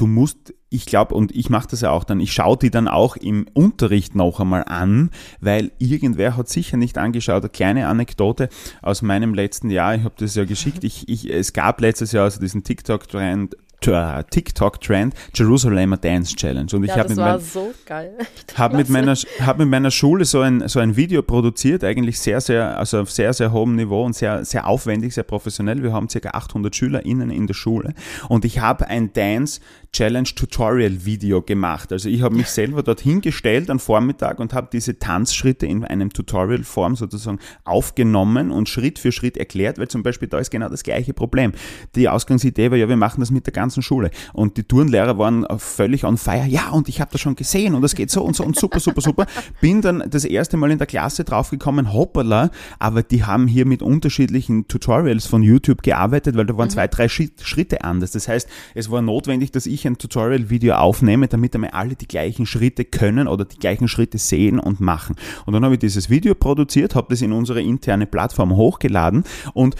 du musst, ich glaube, und ich mache das ja auch dann, ich schaue die dann auch im Unterricht noch einmal an, weil irgendwer hat sicher nicht angeschaut. Eine kleine Anekdote aus meinem letzten Jahr, ich habe das ja geschickt, ich, ich, es gab letztes Jahr also diesen TikTok-Trend TikTok-Trend Jerusalemer Dance Challenge. Und ich ja, habe mit, mein, so [laughs] hab mit, meiner, hab mit meiner Schule so ein, so ein Video produziert, eigentlich sehr, sehr, also auf sehr, sehr hohem Niveau und sehr, sehr aufwendig, sehr professionell. Wir haben ca. 800 SchülerInnen in der Schule und ich habe ein Dance Challenge Tutorial Video gemacht. Also ich habe mich selber dorthin gestellt am Vormittag und habe diese Tanzschritte in einem Tutorial Form sozusagen aufgenommen und Schritt für Schritt erklärt, weil zum Beispiel da ist genau das gleiche Problem. Die Ausgangsidee war ja, wir machen das mit der ganzen Schule und die Turnlehrer waren völlig on fire. Ja, und ich habe das schon gesehen und das geht so und so und super, super, super. Bin dann das erste Mal in der Klasse draufgekommen, hoppala, aber die haben hier mit unterschiedlichen Tutorials von YouTube gearbeitet, weil da waren mhm. zwei, drei Schritte anders. Das heißt, es war notwendig, dass ich ich ein Tutorial-Video aufnehme, damit einmal alle die gleichen Schritte können oder die gleichen Schritte sehen und machen. Und dann habe ich dieses Video produziert, habe das in unsere interne Plattform hochgeladen und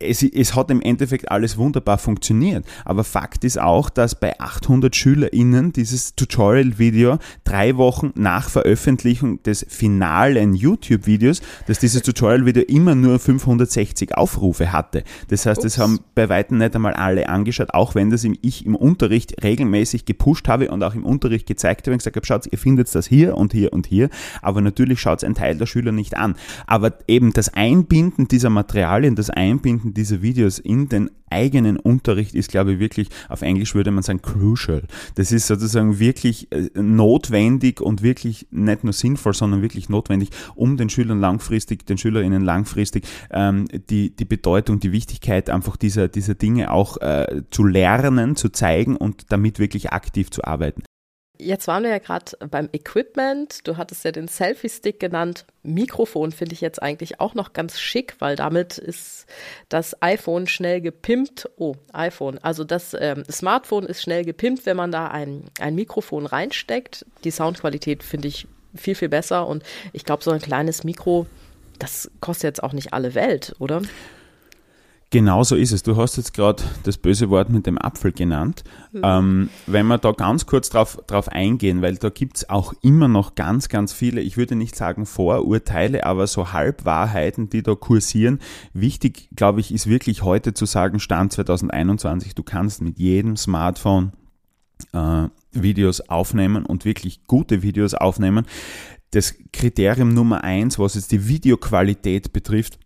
es, es hat im Endeffekt alles wunderbar funktioniert. Aber Fakt ist auch, dass bei 800 SchülerInnen dieses Tutorial-Video drei Wochen nach Veröffentlichung des finalen YouTube-Videos, dass dieses Tutorial-Video immer nur 560 Aufrufe hatte. Das heißt, Ups. das haben bei weitem nicht einmal alle angeschaut, auch wenn das ich im Unterricht regelmäßig gepusht habe und auch im Unterricht gezeigt habe und gesagt habe, schaut, ihr findet das hier und hier und hier. Aber natürlich schaut es ein Teil der Schüler nicht an. Aber eben das Einbinden dieser Materialien, das Einbinden Einbinden dieser Videos in den eigenen Unterricht ist, glaube ich, wirklich, auf Englisch würde man sagen, crucial. Das ist sozusagen wirklich äh, notwendig und wirklich nicht nur sinnvoll, sondern wirklich notwendig, um den Schülern langfristig, den Schülerinnen langfristig ähm, die, die Bedeutung, die Wichtigkeit einfach dieser, dieser Dinge auch äh, zu lernen, zu zeigen und damit wirklich aktiv zu arbeiten. Jetzt waren wir ja gerade beim Equipment. Du hattest ja den Selfie-Stick genannt. Mikrofon finde ich jetzt eigentlich auch noch ganz schick, weil damit ist das iPhone schnell gepimpt. Oh, iPhone. Also das ähm, Smartphone ist schnell gepimpt, wenn man da ein, ein Mikrofon reinsteckt. Die Soundqualität finde ich viel, viel besser. Und ich glaube, so ein kleines Mikro, das kostet jetzt auch nicht alle Welt, oder? Genau so ist es. Du hast jetzt gerade das böse Wort mit dem Apfel genannt. Mhm. Ähm, wenn wir da ganz kurz drauf, drauf eingehen, weil da gibt's auch immer noch ganz, ganz viele, ich würde nicht sagen Vorurteile, aber so Halbwahrheiten, die da kursieren. Wichtig, glaube ich, ist wirklich heute zu sagen, Stand 2021, du kannst mit jedem Smartphone äh, Videos aufnehmen und wirklich gute Videos aufnehmen. Das Kriterium Nummer eins, was jetzt die Videoqualität betrifft,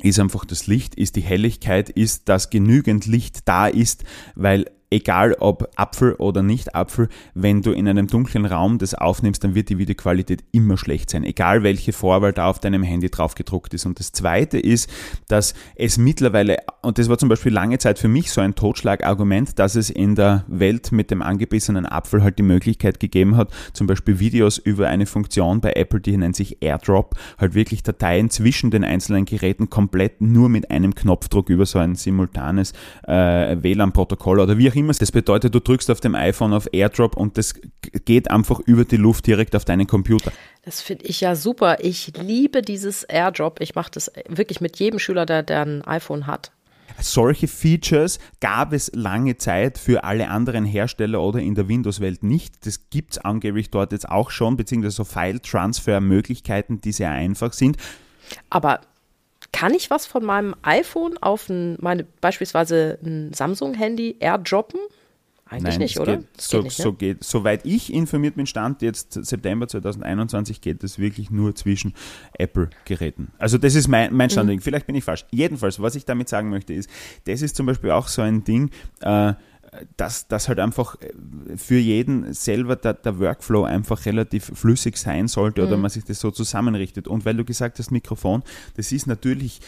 ist einfach das Licht, ist die Helligkeit, ist, dass genügend Licht da ist, weil egal ob Apfel oder nicht Apfel, wenn du in einem dunklen Raum das aufnimmst, dann wird die Videoqualität immer schlecht sein, egal welche Vorwahl da auf deinem Handy drauf gedruckt ist. Und das zweite ist, dass es mittlerweile, und das war zum Beispiel lange Zeit für mich so ein Totschlagargument, dass es in der Welt mit dem angebissenen Apfel halt die Möglichkeit gegeben hat, zum Beispiel Videos über eine Funktion bei Apple, die nennt sich AirDrop, halt wirklich Dateien zwischen den einzelnen Geräten komplett nur mit einem Knopfdruck über so ein simultanes äh, WLAN-Protokoll oder wie auch immer immer. Das bedeutet, du drückst auf dem iPhone auf AirDrop und das geht einfach über die Luft direkt auf deinen Computer. Das finde ich ja super. Ich liebe dieses AirDrop. Ich mache das wirklich mit jedem Schüler, der, der ein iPhone hat. Solche Features gab es lange Zeit für alle anderen Hersteller oder in der Windows-Welt nicht. Das gibt es angeblich dort jetzt auch schon, beziehungsweise so File-Transfer-Möglichkeiten, die sehr einfach sind. Aber kann ich was von meinem iPhone auf ein, meine, beispielsweise ein Samsung-Handy airdroppen? Eigentlich Nein, nicht, oder? Geht, so, geht nicht, so geht, soweit ich informiert bin, Stand jetzt September 2021 geht das wirklich nur zwischen Apple-Geräten. Also das ist mein, mein Stand. Mhm. Vielleicht bin ich falsch. Jedenfalls, was ich damit sagen möchte, ist, das ist zum Beispiel auch so ein Ding, äh, dass, dass halt einfach äh, für jeden selber der, der Workflow einfach relativ flüssig sein sollte oder mhm. man sich das so zusammenrichtet. Und weil du gesagt hast, Mikrofon, das ist natürlich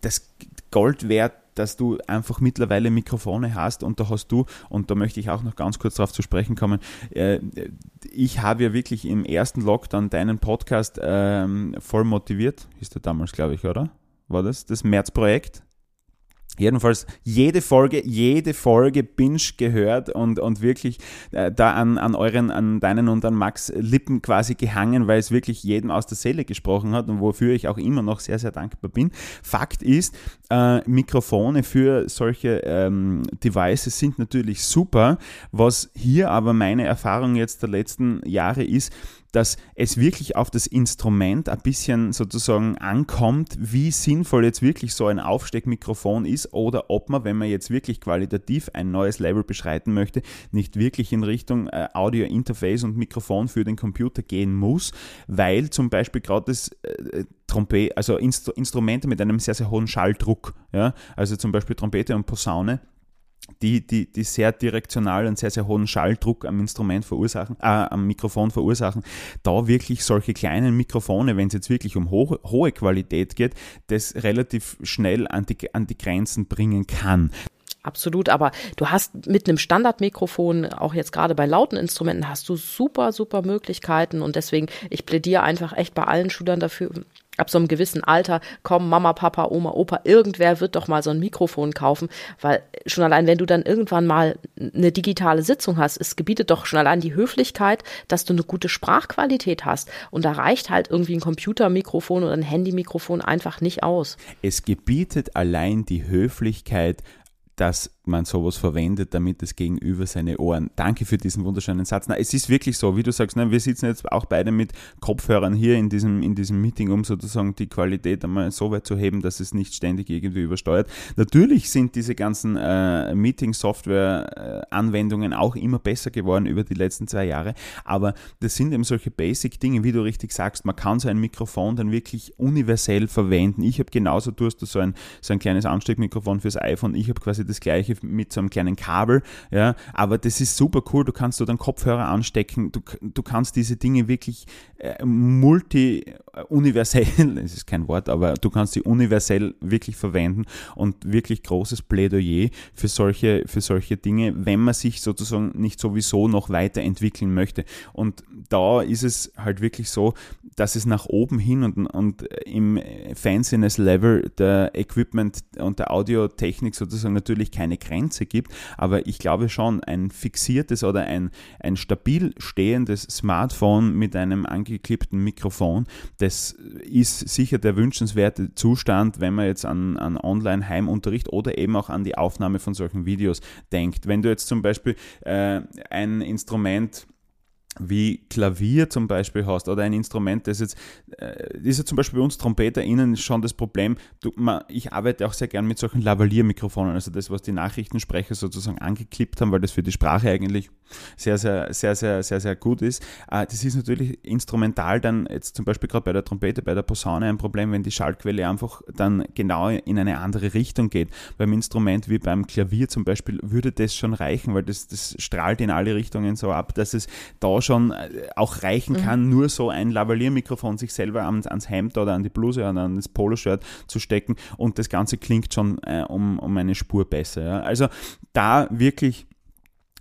das Gold wert, dass du einfach mittlerweile Mikrofone hast und da hast du, und da möchte ich auch noch ganz kurz darauf zu sprechen kommen, äh, ich habe ja wirklich im ersten Lockdown deinen Podcast ähm, voll motiviert, ist der damals, glaube ich, oder? War das das Märzprojekt? Jedenfalls jede Folge, jede Folge binge gehört und, und wirklich äh, da an, an euren, an deinen und an Max Lippen quasi gehangen, weil es wirklich jedem aus der Seele gesprochen hat und wofür ich auch immer noch sehr, sehr dankbar bin. Fakt ist, äh, Mikrofone für solche ähm, Devices sind natürlich super. Was hier aber meine Erfahrung jetzt der letzten Jahre ist, dass es wirklich auf das Instrument ein bisschen sozusagen ankommt, wie sinnvoll jetzt wirklich so ein Aufsteckmikrofon ist oder ob man, wenn man jetzt wirklich qualitativ ein neues Level beschreiten möchte, nicht wirklich in Richtung äh, Audio-Interface und Mikrofon für den Computer gehen muss, weil zum Beispiel gerade das äh, Trompete, also Instru Instrumente mit einem sehr, sehr hohen Schalldruck, ja, also zum Beispiel Trompete und Posaune, die, die, die sehr direktional und sehr, sehr hohen Schalldruck am Instrument verursachen, äh, am Mikrofon verursachen, da wirklich solche kleinen Mikrofone, wenn es jetzt wirklich um ho hohe Qualität geht, das relativ schnell an die, an die Grenzen bringen kann. Absolut, aber du hast mit einem Standardmikrofon, auch jetzt gerade bei lauten Instrumenten, hast du super, super Möglichkeiten und deswegen, ich plädiere einfach echt bei allen Schülern dafür, ab so einem gewissen Alter, komm, Mama, Papa, Oma, Opa, irgendwer wird doch mal so ein Mikrofon kaufen, weil schon allein, wenn du dann irgendwann mal eine digitale Sitzung hast, es gebietet doch schon allein die Höflichkeit, dass du eine gute Sprachqualität hast. Und da reicht halt irgendwie ein Computermikrofon oder ein Handymikrofon einfach nicht aus. Es gebietet allein die Höflichkeit, dass man sowas verwendet, damit das Gegenüber seine Ohren. Danke für diesen wunderschönen Satz. Na, es ist wirklich so, wie du sagst, na, wir sitzen jetzt auch beide mit Kopfhörern hier in diesem, in diesem Meeting, um sozusagen die Qualität einmal so weit zu heben, dass es nicht ständig irgendwie übersteuert. Natürlich sind diese ganzen äh, Meeting-Software-Anwendungen auch immer besser geworden über die letzten zwei Jahre, aber das sind eben solche Basic-Dinge, wie du richtig sagst, man kann so ein Mikrofon dann wirklich universell verwenden. Ich habe genauso, du hast so ein, so ein kleines Ansteckmikrofon fürs iPhone, ich habe quasi das gleiche mit so einem kleinen Kabel, ja, aber das ist super cool, du kannst so dann Kopfhörer anstecken, du, du kannst diese Dinge wirklich äh, multi universell, [laughs] das ist kein Wort, aber du kannst sie universell wirklich verwenden und wirklich großes Plädoyer für solche, für solche Dinge, wenn man sich sozusagen nicht sowieso noch weiterentwickeln möchte. Und da ist es halt wirklich so, dass es nach oben hin und, und im Fanciness-Level der Equipment und der Audiotechnik sozusagen natürlich keine Grenze gibt, aber ich glaube schon, ein fixiertes oder ein, ein stabil stehendes Smartphone mit einem angeklippten Mikrofon, das ist sicher der wünschenswerte Zustand, wenn man jetzt an, an Online-Heimunterricht oder eben auch an die Aufnahme von solchen Videos denkt. Wenn du jetzt zum Beispiel äh, ein Instrument wie Klavier zum Beispiel hast oder ein Instrument, das jetzt, äh, ist ja zum Beispiel bei uns TrompeterInnen schon das Problem, du, man, ich arbeite auch sehr gern mit solchen Lavalier-Mikrofonen, also das, was die Nachrichtensprecher sozusagen angeklippt haben, weil das für die Sprache eigentlich sehr, sehr, sehr, sehr, sehr, sehr gut ist. Äh, das ist natürlich instrumental dann jetzt zum Beispiel gerade bei der Trompete, bei der Posaune ein Problem, wenn die Schallquelle einfach dann genau in eine andere Richtung geht. Beim Instrument wie beim Klavier zum Beispiel würde das schon reichen, weil das, das strahlt in alle Richtungen so ab, dass es da schon äh, auch reichen mhm. kann, nur so ein Lavalier-Mikrofon sich selber ans, ans, Hemd oder an die Bluse oder an das Poloshirt zu stecken und das Ganze klingt schon äh, um, um eine Spur besser. Ja. Also da wirklich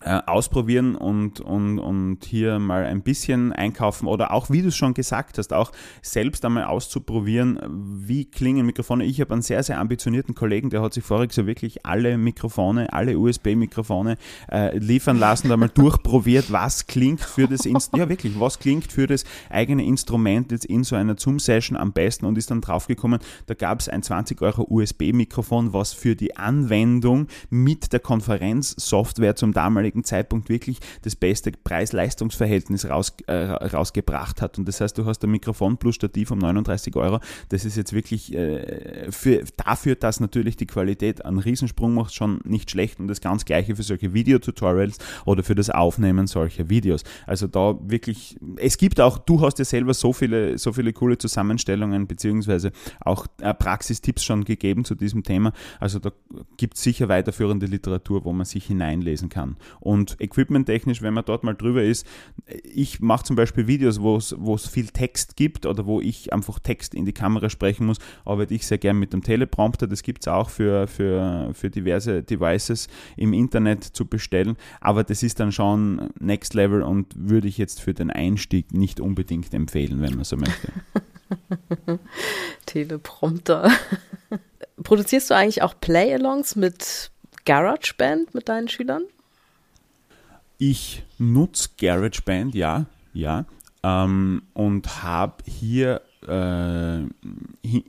ausprobieren und, und, und hier mal ein bisschen einkaufen oder auch, wie du es schon gesagt hast, auch selbst einmal auszuprobieren, wie klingen Mikrofone. Ich habe einen sehr, sehr ambitionierten Kollegen, der hat sich voriges Jahr wirklich alle Mikrofone, alle USB-Mikrofone äh, liefern lassen, da mal [laughs] durchprobiert, was klingt für das Instrument, ja wirklich, was klingt für das eigene Instrument jetzt in so einer Zoom-Session am besten und ist dann draufgekommen, da gab es ein 20 Euro USB-Mikrofon, was für die Anwendung mit der Konferenzsoftware zum damaligen damaligen Zeitpunkt wirklich das beste Preis-Leistungs-Verhältnis raus, äh, rausgebracht hat. Und das heißt, du hast ein Mikrofon plus Stativ um 39 Euro. Das ist jetzt wirklich äh, für, dafür, dass natürlich die Qualität einen Riesensprung macht, schon nicht schlecht. Und das ganz gleiche für solche Videotutorials oder für das Aufnehmen solcher Videos. Also da wirklich, es gibt auch, du hast ja selber so viele, so viele coole Zusammenstellungen beziehungsweise auch äh, Praxistipps schon gegeben zu diesem Thema. Also da gibt es sicher weiterführende Literatur, wo man sich hineinlesen kann. Und equipmenttechnisch, wenn man dort mal drüber ist, ich mache zum Beispiel Videos, wo es viel Text gibt oder wo ich einfach Text in die Kamera sprechen muss, arbeite ich sehr gern mit dem Teleprompter. Das gibt es auch für, für, für diverse Devices im Internet zu bestellen. Aber das ist dann schon Next Level und würde ich jetzt für den Einstieg nicht unbedingt empfehlen, wenn man so möchte. [laughs] Teleprompter. Produzierst du eigentlich auch Play-Alongs mit GarageBand mit deinen Schülern? Ich nutze GarageBand, ja, ja, ähm, und habe hier äh,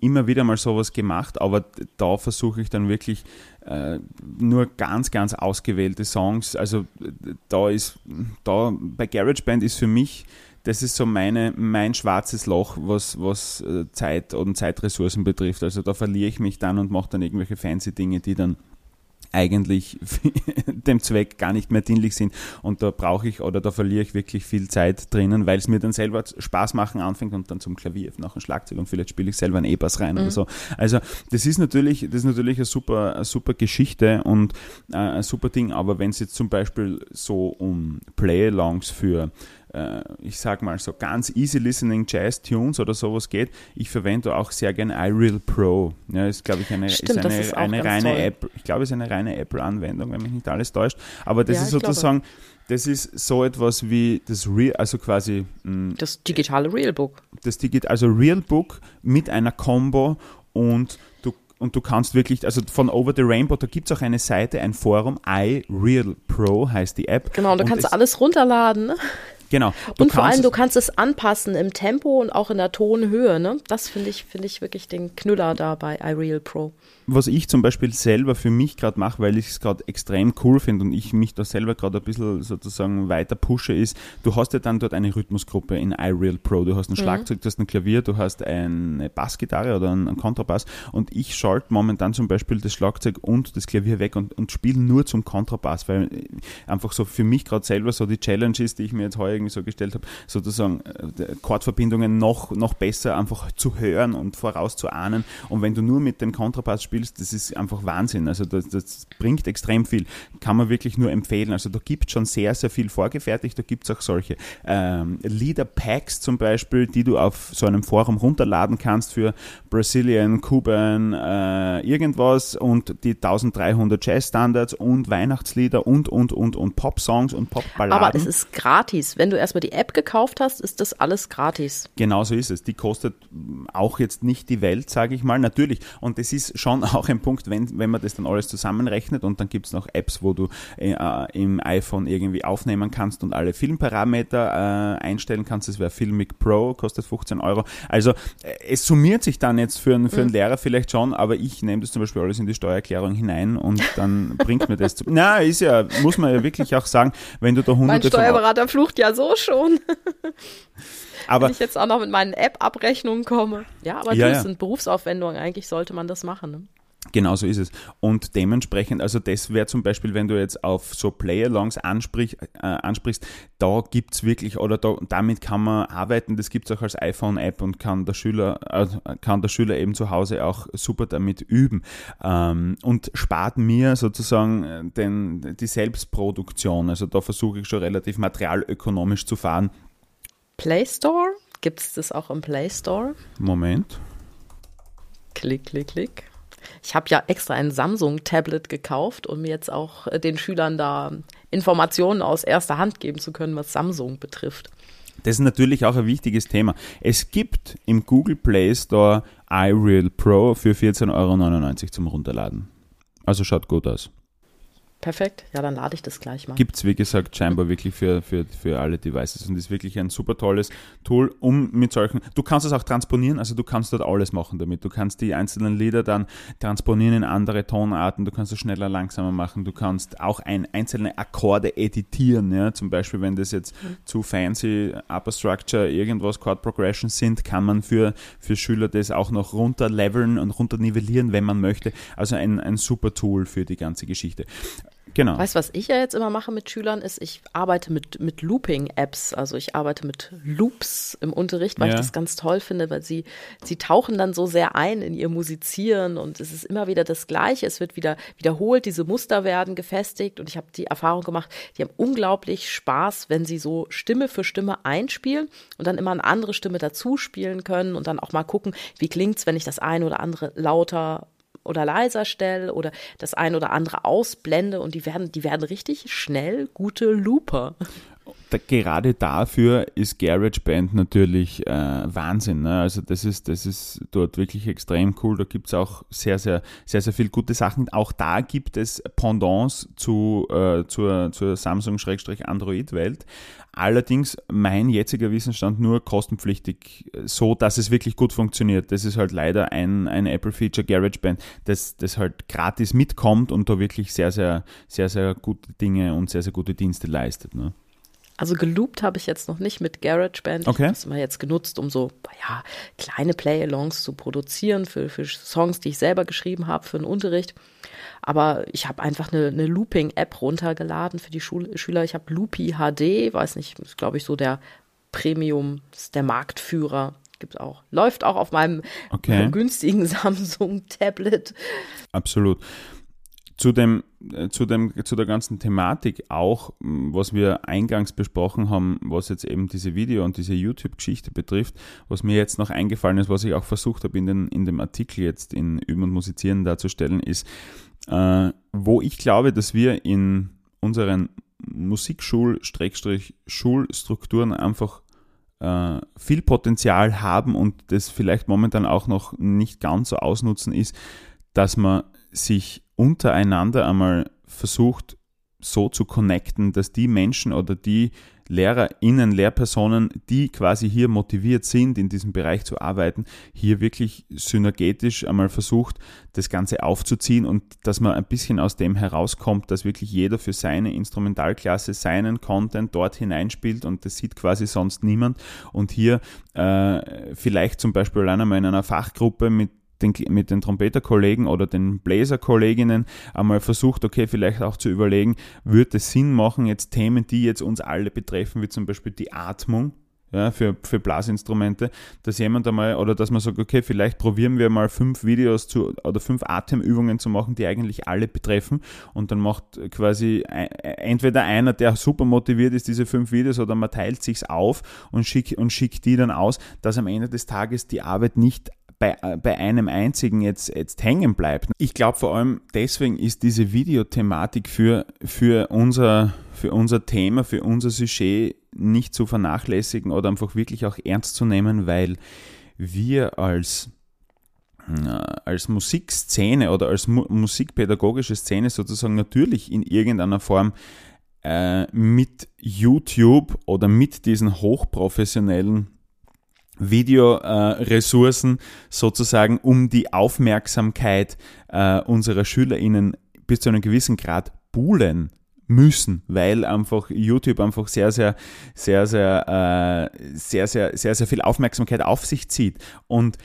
immer wieder mal sowas gemacht, aber da versuche ich dann wirklich äh, nur ganz, ganz ausgewählte Songs. Also da ist, da bei GarageBand ist für mich das ist so meine, mein schwarzes Loch, was, was äh, Zeit und Zeitressourcen betrifft. Also da verliere ich mich dann und mache dann irgendwelche fancy Dinge, die dann eigentlich [laughs] dem Zweck gar nicht mehr dienlich sind. Und da brauche ich oder da verliere ich wirklich viel Zeit drinnen, weil es mir dann selber Spaß machen anfängt und dann zum Klavier nach dem Schlagzeug und vielleicht spiele ich selber einen E-Bass rein mhm. oder so. Also das ist natürlich, das ist natürlich eine super, eine super Geschichte und äh, ein super Ding, aber wenn es jetzt zum Beispiel so um Play-Alongs für ich sag mal so ganz easy listening Jazz Tunes oder sowas geht, ich verwende auch sehr gerne iReal Pro. Ja, ist glaube ich eine, Stimmt, ist eine, ist eine reine toll. App, ich glaube es ist eine reine Apple-Anwendung, wenn mich nicht alles täuscht. Aber das ja, ist sozusagen, glaube. das ist so etwas wie das Real, also quasi mm, das digitale Realbook. Das Digit, also Realbook mit einer Combo und du und du kannst wirklich, also von Over the Rainbow, da gibt es auch eine Seite, ein Forum, iReal Pro heißt die App. Genau, da kannst du alles runterladen. Genau. Du und vor allem, du kannst es anpassen im Tempo und auch in der Tonhöhe. Ne? Das finde ich, finde ich wirklich den Knüller da bei iReal Pro was ich zum Beispiel selber für mich gerade mache, weil ich es gerade extrem cool finde und ich mich da selber gerade ein bisschen sozusagen weiter pushe, ist, du hast ja dann dort eine Rhythmusgruppe in iReal Pro. Du hast ein mhm. Schlagzeug, du hast ein Klavier, du hast eine Bassgitarre oder einen, Kontrabass und ich schalte momentan zum Beispiel das Schlagzeug und das Klavier weg und, und spiele nur zum Kontrabass, weil einfach so für mich gerade selber so die Challenge ist, die ich mir jetzt heuer irgendwie so gestellt habe, sozusagen äh, Chordverbindungen noch, noch besser einfach zu hören und vorauszuahnen und wenn du nur mit dem Kontrabass spielst, das ist einfach Wahnsinn. Also das, das bringt extrem viel. Kann man wirklich nur empfehlen. Also da gibt es schon sehr, sehr viel vorgefertigt. Da gibt es auch solche ähm, Leader-Packs zum Beispiel, die du auf so einem Forum runterladen kannst für Brazilian, Kuban, äh, irgendwas und die 1300 Jazz-Standards und Weihnachtslieder und, und, und, und Pop-Songs und Pop-Balladen. Aber es ist gratis. Wenn du erstmal die App gekauft hast, ist das alles gratis. Genau so ist es. Die kostet auch jetzt nicht die Welt, sage ich mal. Natürlich. Und das ist schon auch ein Punkt, wenn, wenn man das dann alles zusammenrechnet und dann gibt es noch Apps, wo du äh, im iPhone irgendwie aufnehmen kannst und alle Filmparameter äh, einstellen kannst. Das wäre Filmic Pro, kostet 15 Euro. Also äh, es summiert sich dann jetzt für, einen, für einen mhm. Lehrer vielleicht schon, aber ich nehme das zum Beispiel alles in die Steuererklärung hinein und dann [laughs] bringt mir das zu. Na, ist ja, muss man ja wirklich auch sagen, wenn du da hunderte Mein Steuerberater flucht ja so. schon. [laughs] Aber Wenn ich jetzt auch noch mit meinen App-Abrechnungen komme. Ja, aber Ja, das ja. sind Berufsaufwendungen. Eigentlich sollte man das machen. Ne? Genau so ist es. Und dementsprechend, also das wäre zum Beispiel, wenn du jetzt auf so Play-Alongs ansprich, äh, ansprichst, da gibt's wirklich, oder da, damit kann man arbeiten, das gibt's auch als iPhone-App und kann der Schüler, äh, kann der Schüler eben zu Hause auch super damit üben. Ähm, und spart mir sozusagen äh, den, die Selbstproduktion. Also da versuche ich schon relativ materialökonomisch zu fahren. Play Store? Gibt es das auch im Play Store? Moment. Klick, klick, klick. Ich habe ja extra ein Samsung-Tablet gekauft, um jetzt auch äh, den Schülern da Informationen aus erster Hand geben zu können, was Samsung betrifft. Das ist natürlich auch ein wichtiges Thema. Es gibt im Google Play Store iReal Pro für 14,99 Euro zum Runterladen. Also schaut gut aus. Perfekt. Ja, dann lade ich das gleich mal. Gibt es, wie gesagt, scheinbar wirklich für, für, für alle Devices und ist wirklich ein super tolles Tool, um mit solchen. Du kannst es auch transponieren, also du kannst dort alles machen damit. Du kannst die einzelnen Lieder dann transponieren in andere Tonarten, du kannst es schneller, langsamer machen, du kannst auch ein, einzelne Akkorde editieren. Ja? Zum Beispiel, wenn das jetzt zu fancy Upper Structure, irgendwas Chord Progressions sind, kann man für, für Schüler das auch noch runterleveln und runternivellieren, wenn man möchte. Also ein, ein super Tool für die ganze Geschichte. Genau. Weißt du, was ich ja jetzt immer mache mit Schülern, ist, ich arbeite mit, mit Looping-Apps. Also ich arbeite mit Loops im Unterricht, weil Ja. ich das ganz toll finde, weil sie, sie tauchen dann so sehr ein in ihr Musizieren und es ist immer wieder das Gleiche. Es wird wieder wiederholt, diese Muster werden gefestigt und ich habe die Erfahrung gemacht, die haben unglaublich Spaß, wenn sie so Stimme für Stimme einspielen und dann immer eine andere Stimme dazu spielen können und dann auch mal gucken, wie klingt's, wenn ich das eine oder andere lauter oder leiser stelle oder das ein oder andere ausblende und die werden, die werden richtig schnell gute Looper. Da, gerade dafür ist GarageBand natürlich äh, Wahnsinn. Ne? Also das ist, das ist dort wirklich extrem cool. Da gibt es auch sehr, sehr, sehr, sehr viel gute Sachen. Auch da gibt es Pendants zu, äh, zur, zur Samsung-Android-Welt. Allerdings mein jetziger Wissensstand nur kostenpflichtig, so dass es wirklich gut funktioniert. Das ist halt leider ein, ein Apple-Feature GarageBand, das, das halt gratis mitkommt und da wirklich sehr, sehr, sehr, sehr gute Dinge und sehr, sehr gute Dienste leistet. Ne? Also geloopt habe ich jetzt noch nicht mit GarageBand. Okay. Ich habe das immer jetzt genutzt, um so ja, kleine Play-Alongs zu produzieren für, für Songs, die ich selber geschrieben habe für den Unterricht. Aber ich habe einfach eine, eine Looping-App runtergeladen für die Schul Schüler. Ich habe Loopy HD, weiß nicht, ist glaube ich so der Premium, ist der Marktführer. Gibt auch. Läuft auch auf meinem Okay. [laughs] günstigen Samsung-Tablet. Absolut. Zu, dem, äh, zu, dem, zu der ganzen Thematik auch, was wir eingangs besprochen haben, was jetzt eben diese Video- und diese YouTube-Geschichte betrifft, was mir jetzt noch eingefallen ist, was ich auch versucht habe in, den, in dem Artikel jetzt in Üben und Musizieren darzustellen, ist, äh, wo ich glaube, dass wir in unseren Musikschul-Schulstrukturen einfach äh, viel Potenzial haben und das vielleicht momentan auch noch nicht ganz so ausnutzen ist, dass man sich untereinander einmal versucht so zu connecten, dass die Menschen oder die LehrerInnen, Lehrpersonen, die quasi hier motiviert sind, in diesem Bereich zu arbeiten, hier wirklich synergetisch einmal versucht, das Ganze aufzuziehen und dass man ein bisschen aus dem herauskommt, dass wirklich jeder für seine Instrumentalklasse seinen Content dort hineinspielt und das sieht quasi sonst niemand. Und hier äh, vielleicht zum Beispiel allein einmal in einer Fachgruppe mit den, mit den Trompeterkollegen oder den Bläserkolleginnen einmal versucht, okay, vielleicht auch zu überlegen, würde es Sinn machen, jetzt Themen, die jetzt uns alle betreffen, wie zum Beispiel die Atmung, ja, für, für Blasinstrumente, dass jemand einmal, oder dass man sagt, okay, vielleicht probieren wir mal fünf Videos zu, oder fünf Atemübungen zu machen, die eigentlich alle betreffen. Und dann macht quasi entweder einer, der super motiviert ist, diese fünf Videos, oder man teilt sich's auf und schickt, und schickt die dann aus, dass am Ende des Tages die Arbeit nicht bei, bei einem einzigen jetzt, jetzt hängen bleibt. Ich glaube vor allem deswegen ist diese Videothematik für, für, unser, für unser Thema, für unser Sujet nicht zu vernachlässigen oder einfach wirklich auch ernst zu nehmen, weil wir als als Musikszene oder als mu musikpädagogische Szene sozusagen natürlich in irgendeiner Form äh, mit YouTube oder mit diesen hochprofessionellen Videoressourcen sozusagen um die Aufmerksamkeit äh, unserer SchülerInnen bis zu einem gewissen Grad buhlen müssen, weil einfach YouTube einfach sehr, sehr, sehr, sehr, äh, sehr, sehr, sehr, sehr viel Aufmerksamkeit auf sich zieht. Und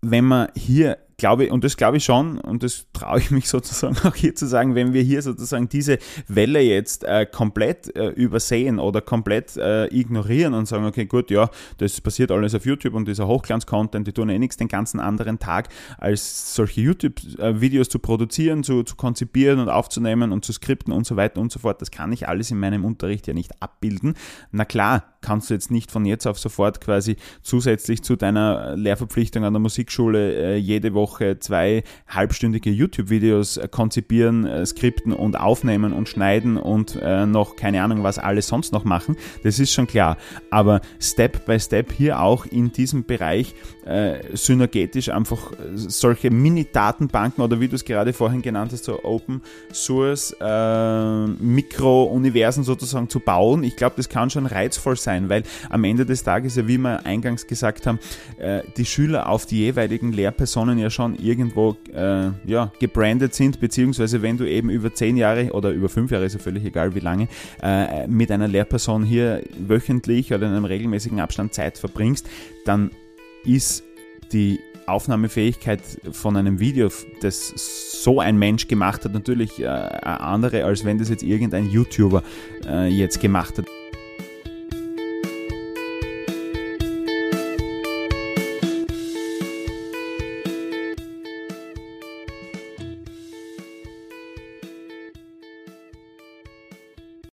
wenn man hier glaube, und das glaube ich schon, und das traue ich mich [laughs] sozusagen auch hier zu sagen, wenn wir hier sozusagen diese Welle jetzt äh, komplett äh, übersehen oder komplett äh, ignorieren und sagen, okay, gut, ja, das passiert alles auf YouTube und dieser Hochglanz-Content, die tun eh nichts den ganzen anderen Tag, als solche YouTube-Videos zu produzieren, zu, zu konzipieren und aufzunehmen und zu skripten und so weiter und so fort. Das kann ich alles in meinem Unterricht ja nicht abbilden. Na klar, kannst du jetzt nicht von jetzt auf sofort quasi zusätzlich zu deiner Lehrverpflichtung an der Musikschule äh, jede Woche Woche zwei halbstündige YouTube-Videos äh, konzipieren, äh, skripten und aufnehmen und schneiden und äh, noch keine Ahnung, was alles sonst noch machen. Das ist schon klar. Aber Step by Step hier auch in diesem Bereich äh, synergetisch einfach solche Mini-Datenbanken oder wie du es gerade vorhin genannt hast, so Open Source äh, Mikro-Universen sozusagen zu bauen. Ich glaube, das kann schon reizvoll sein, weil am Ende des Tages ja, wie wir eingangs gesagt haben, äh, die Schüler auf die jeweiligen Lehrpersonen ja schon irgendwo äh, ja, gebrandet sind, beziehungsweise wenn du eben über zehn Jahre oder über fünf Jahre, ist ja völlig egal wie lange, äh, mit einer Lehrperson hier wöchentlich oder in einem regelmäßigen Abstand Zeit verbringst, dann ist die Aufnahmefähigkeit von einem Video, das so ein Mensch gemacht hat, natürlich äh, eine andere, als wenn das jetzt irgendein YouTuber äh, jetzt gemacht hat.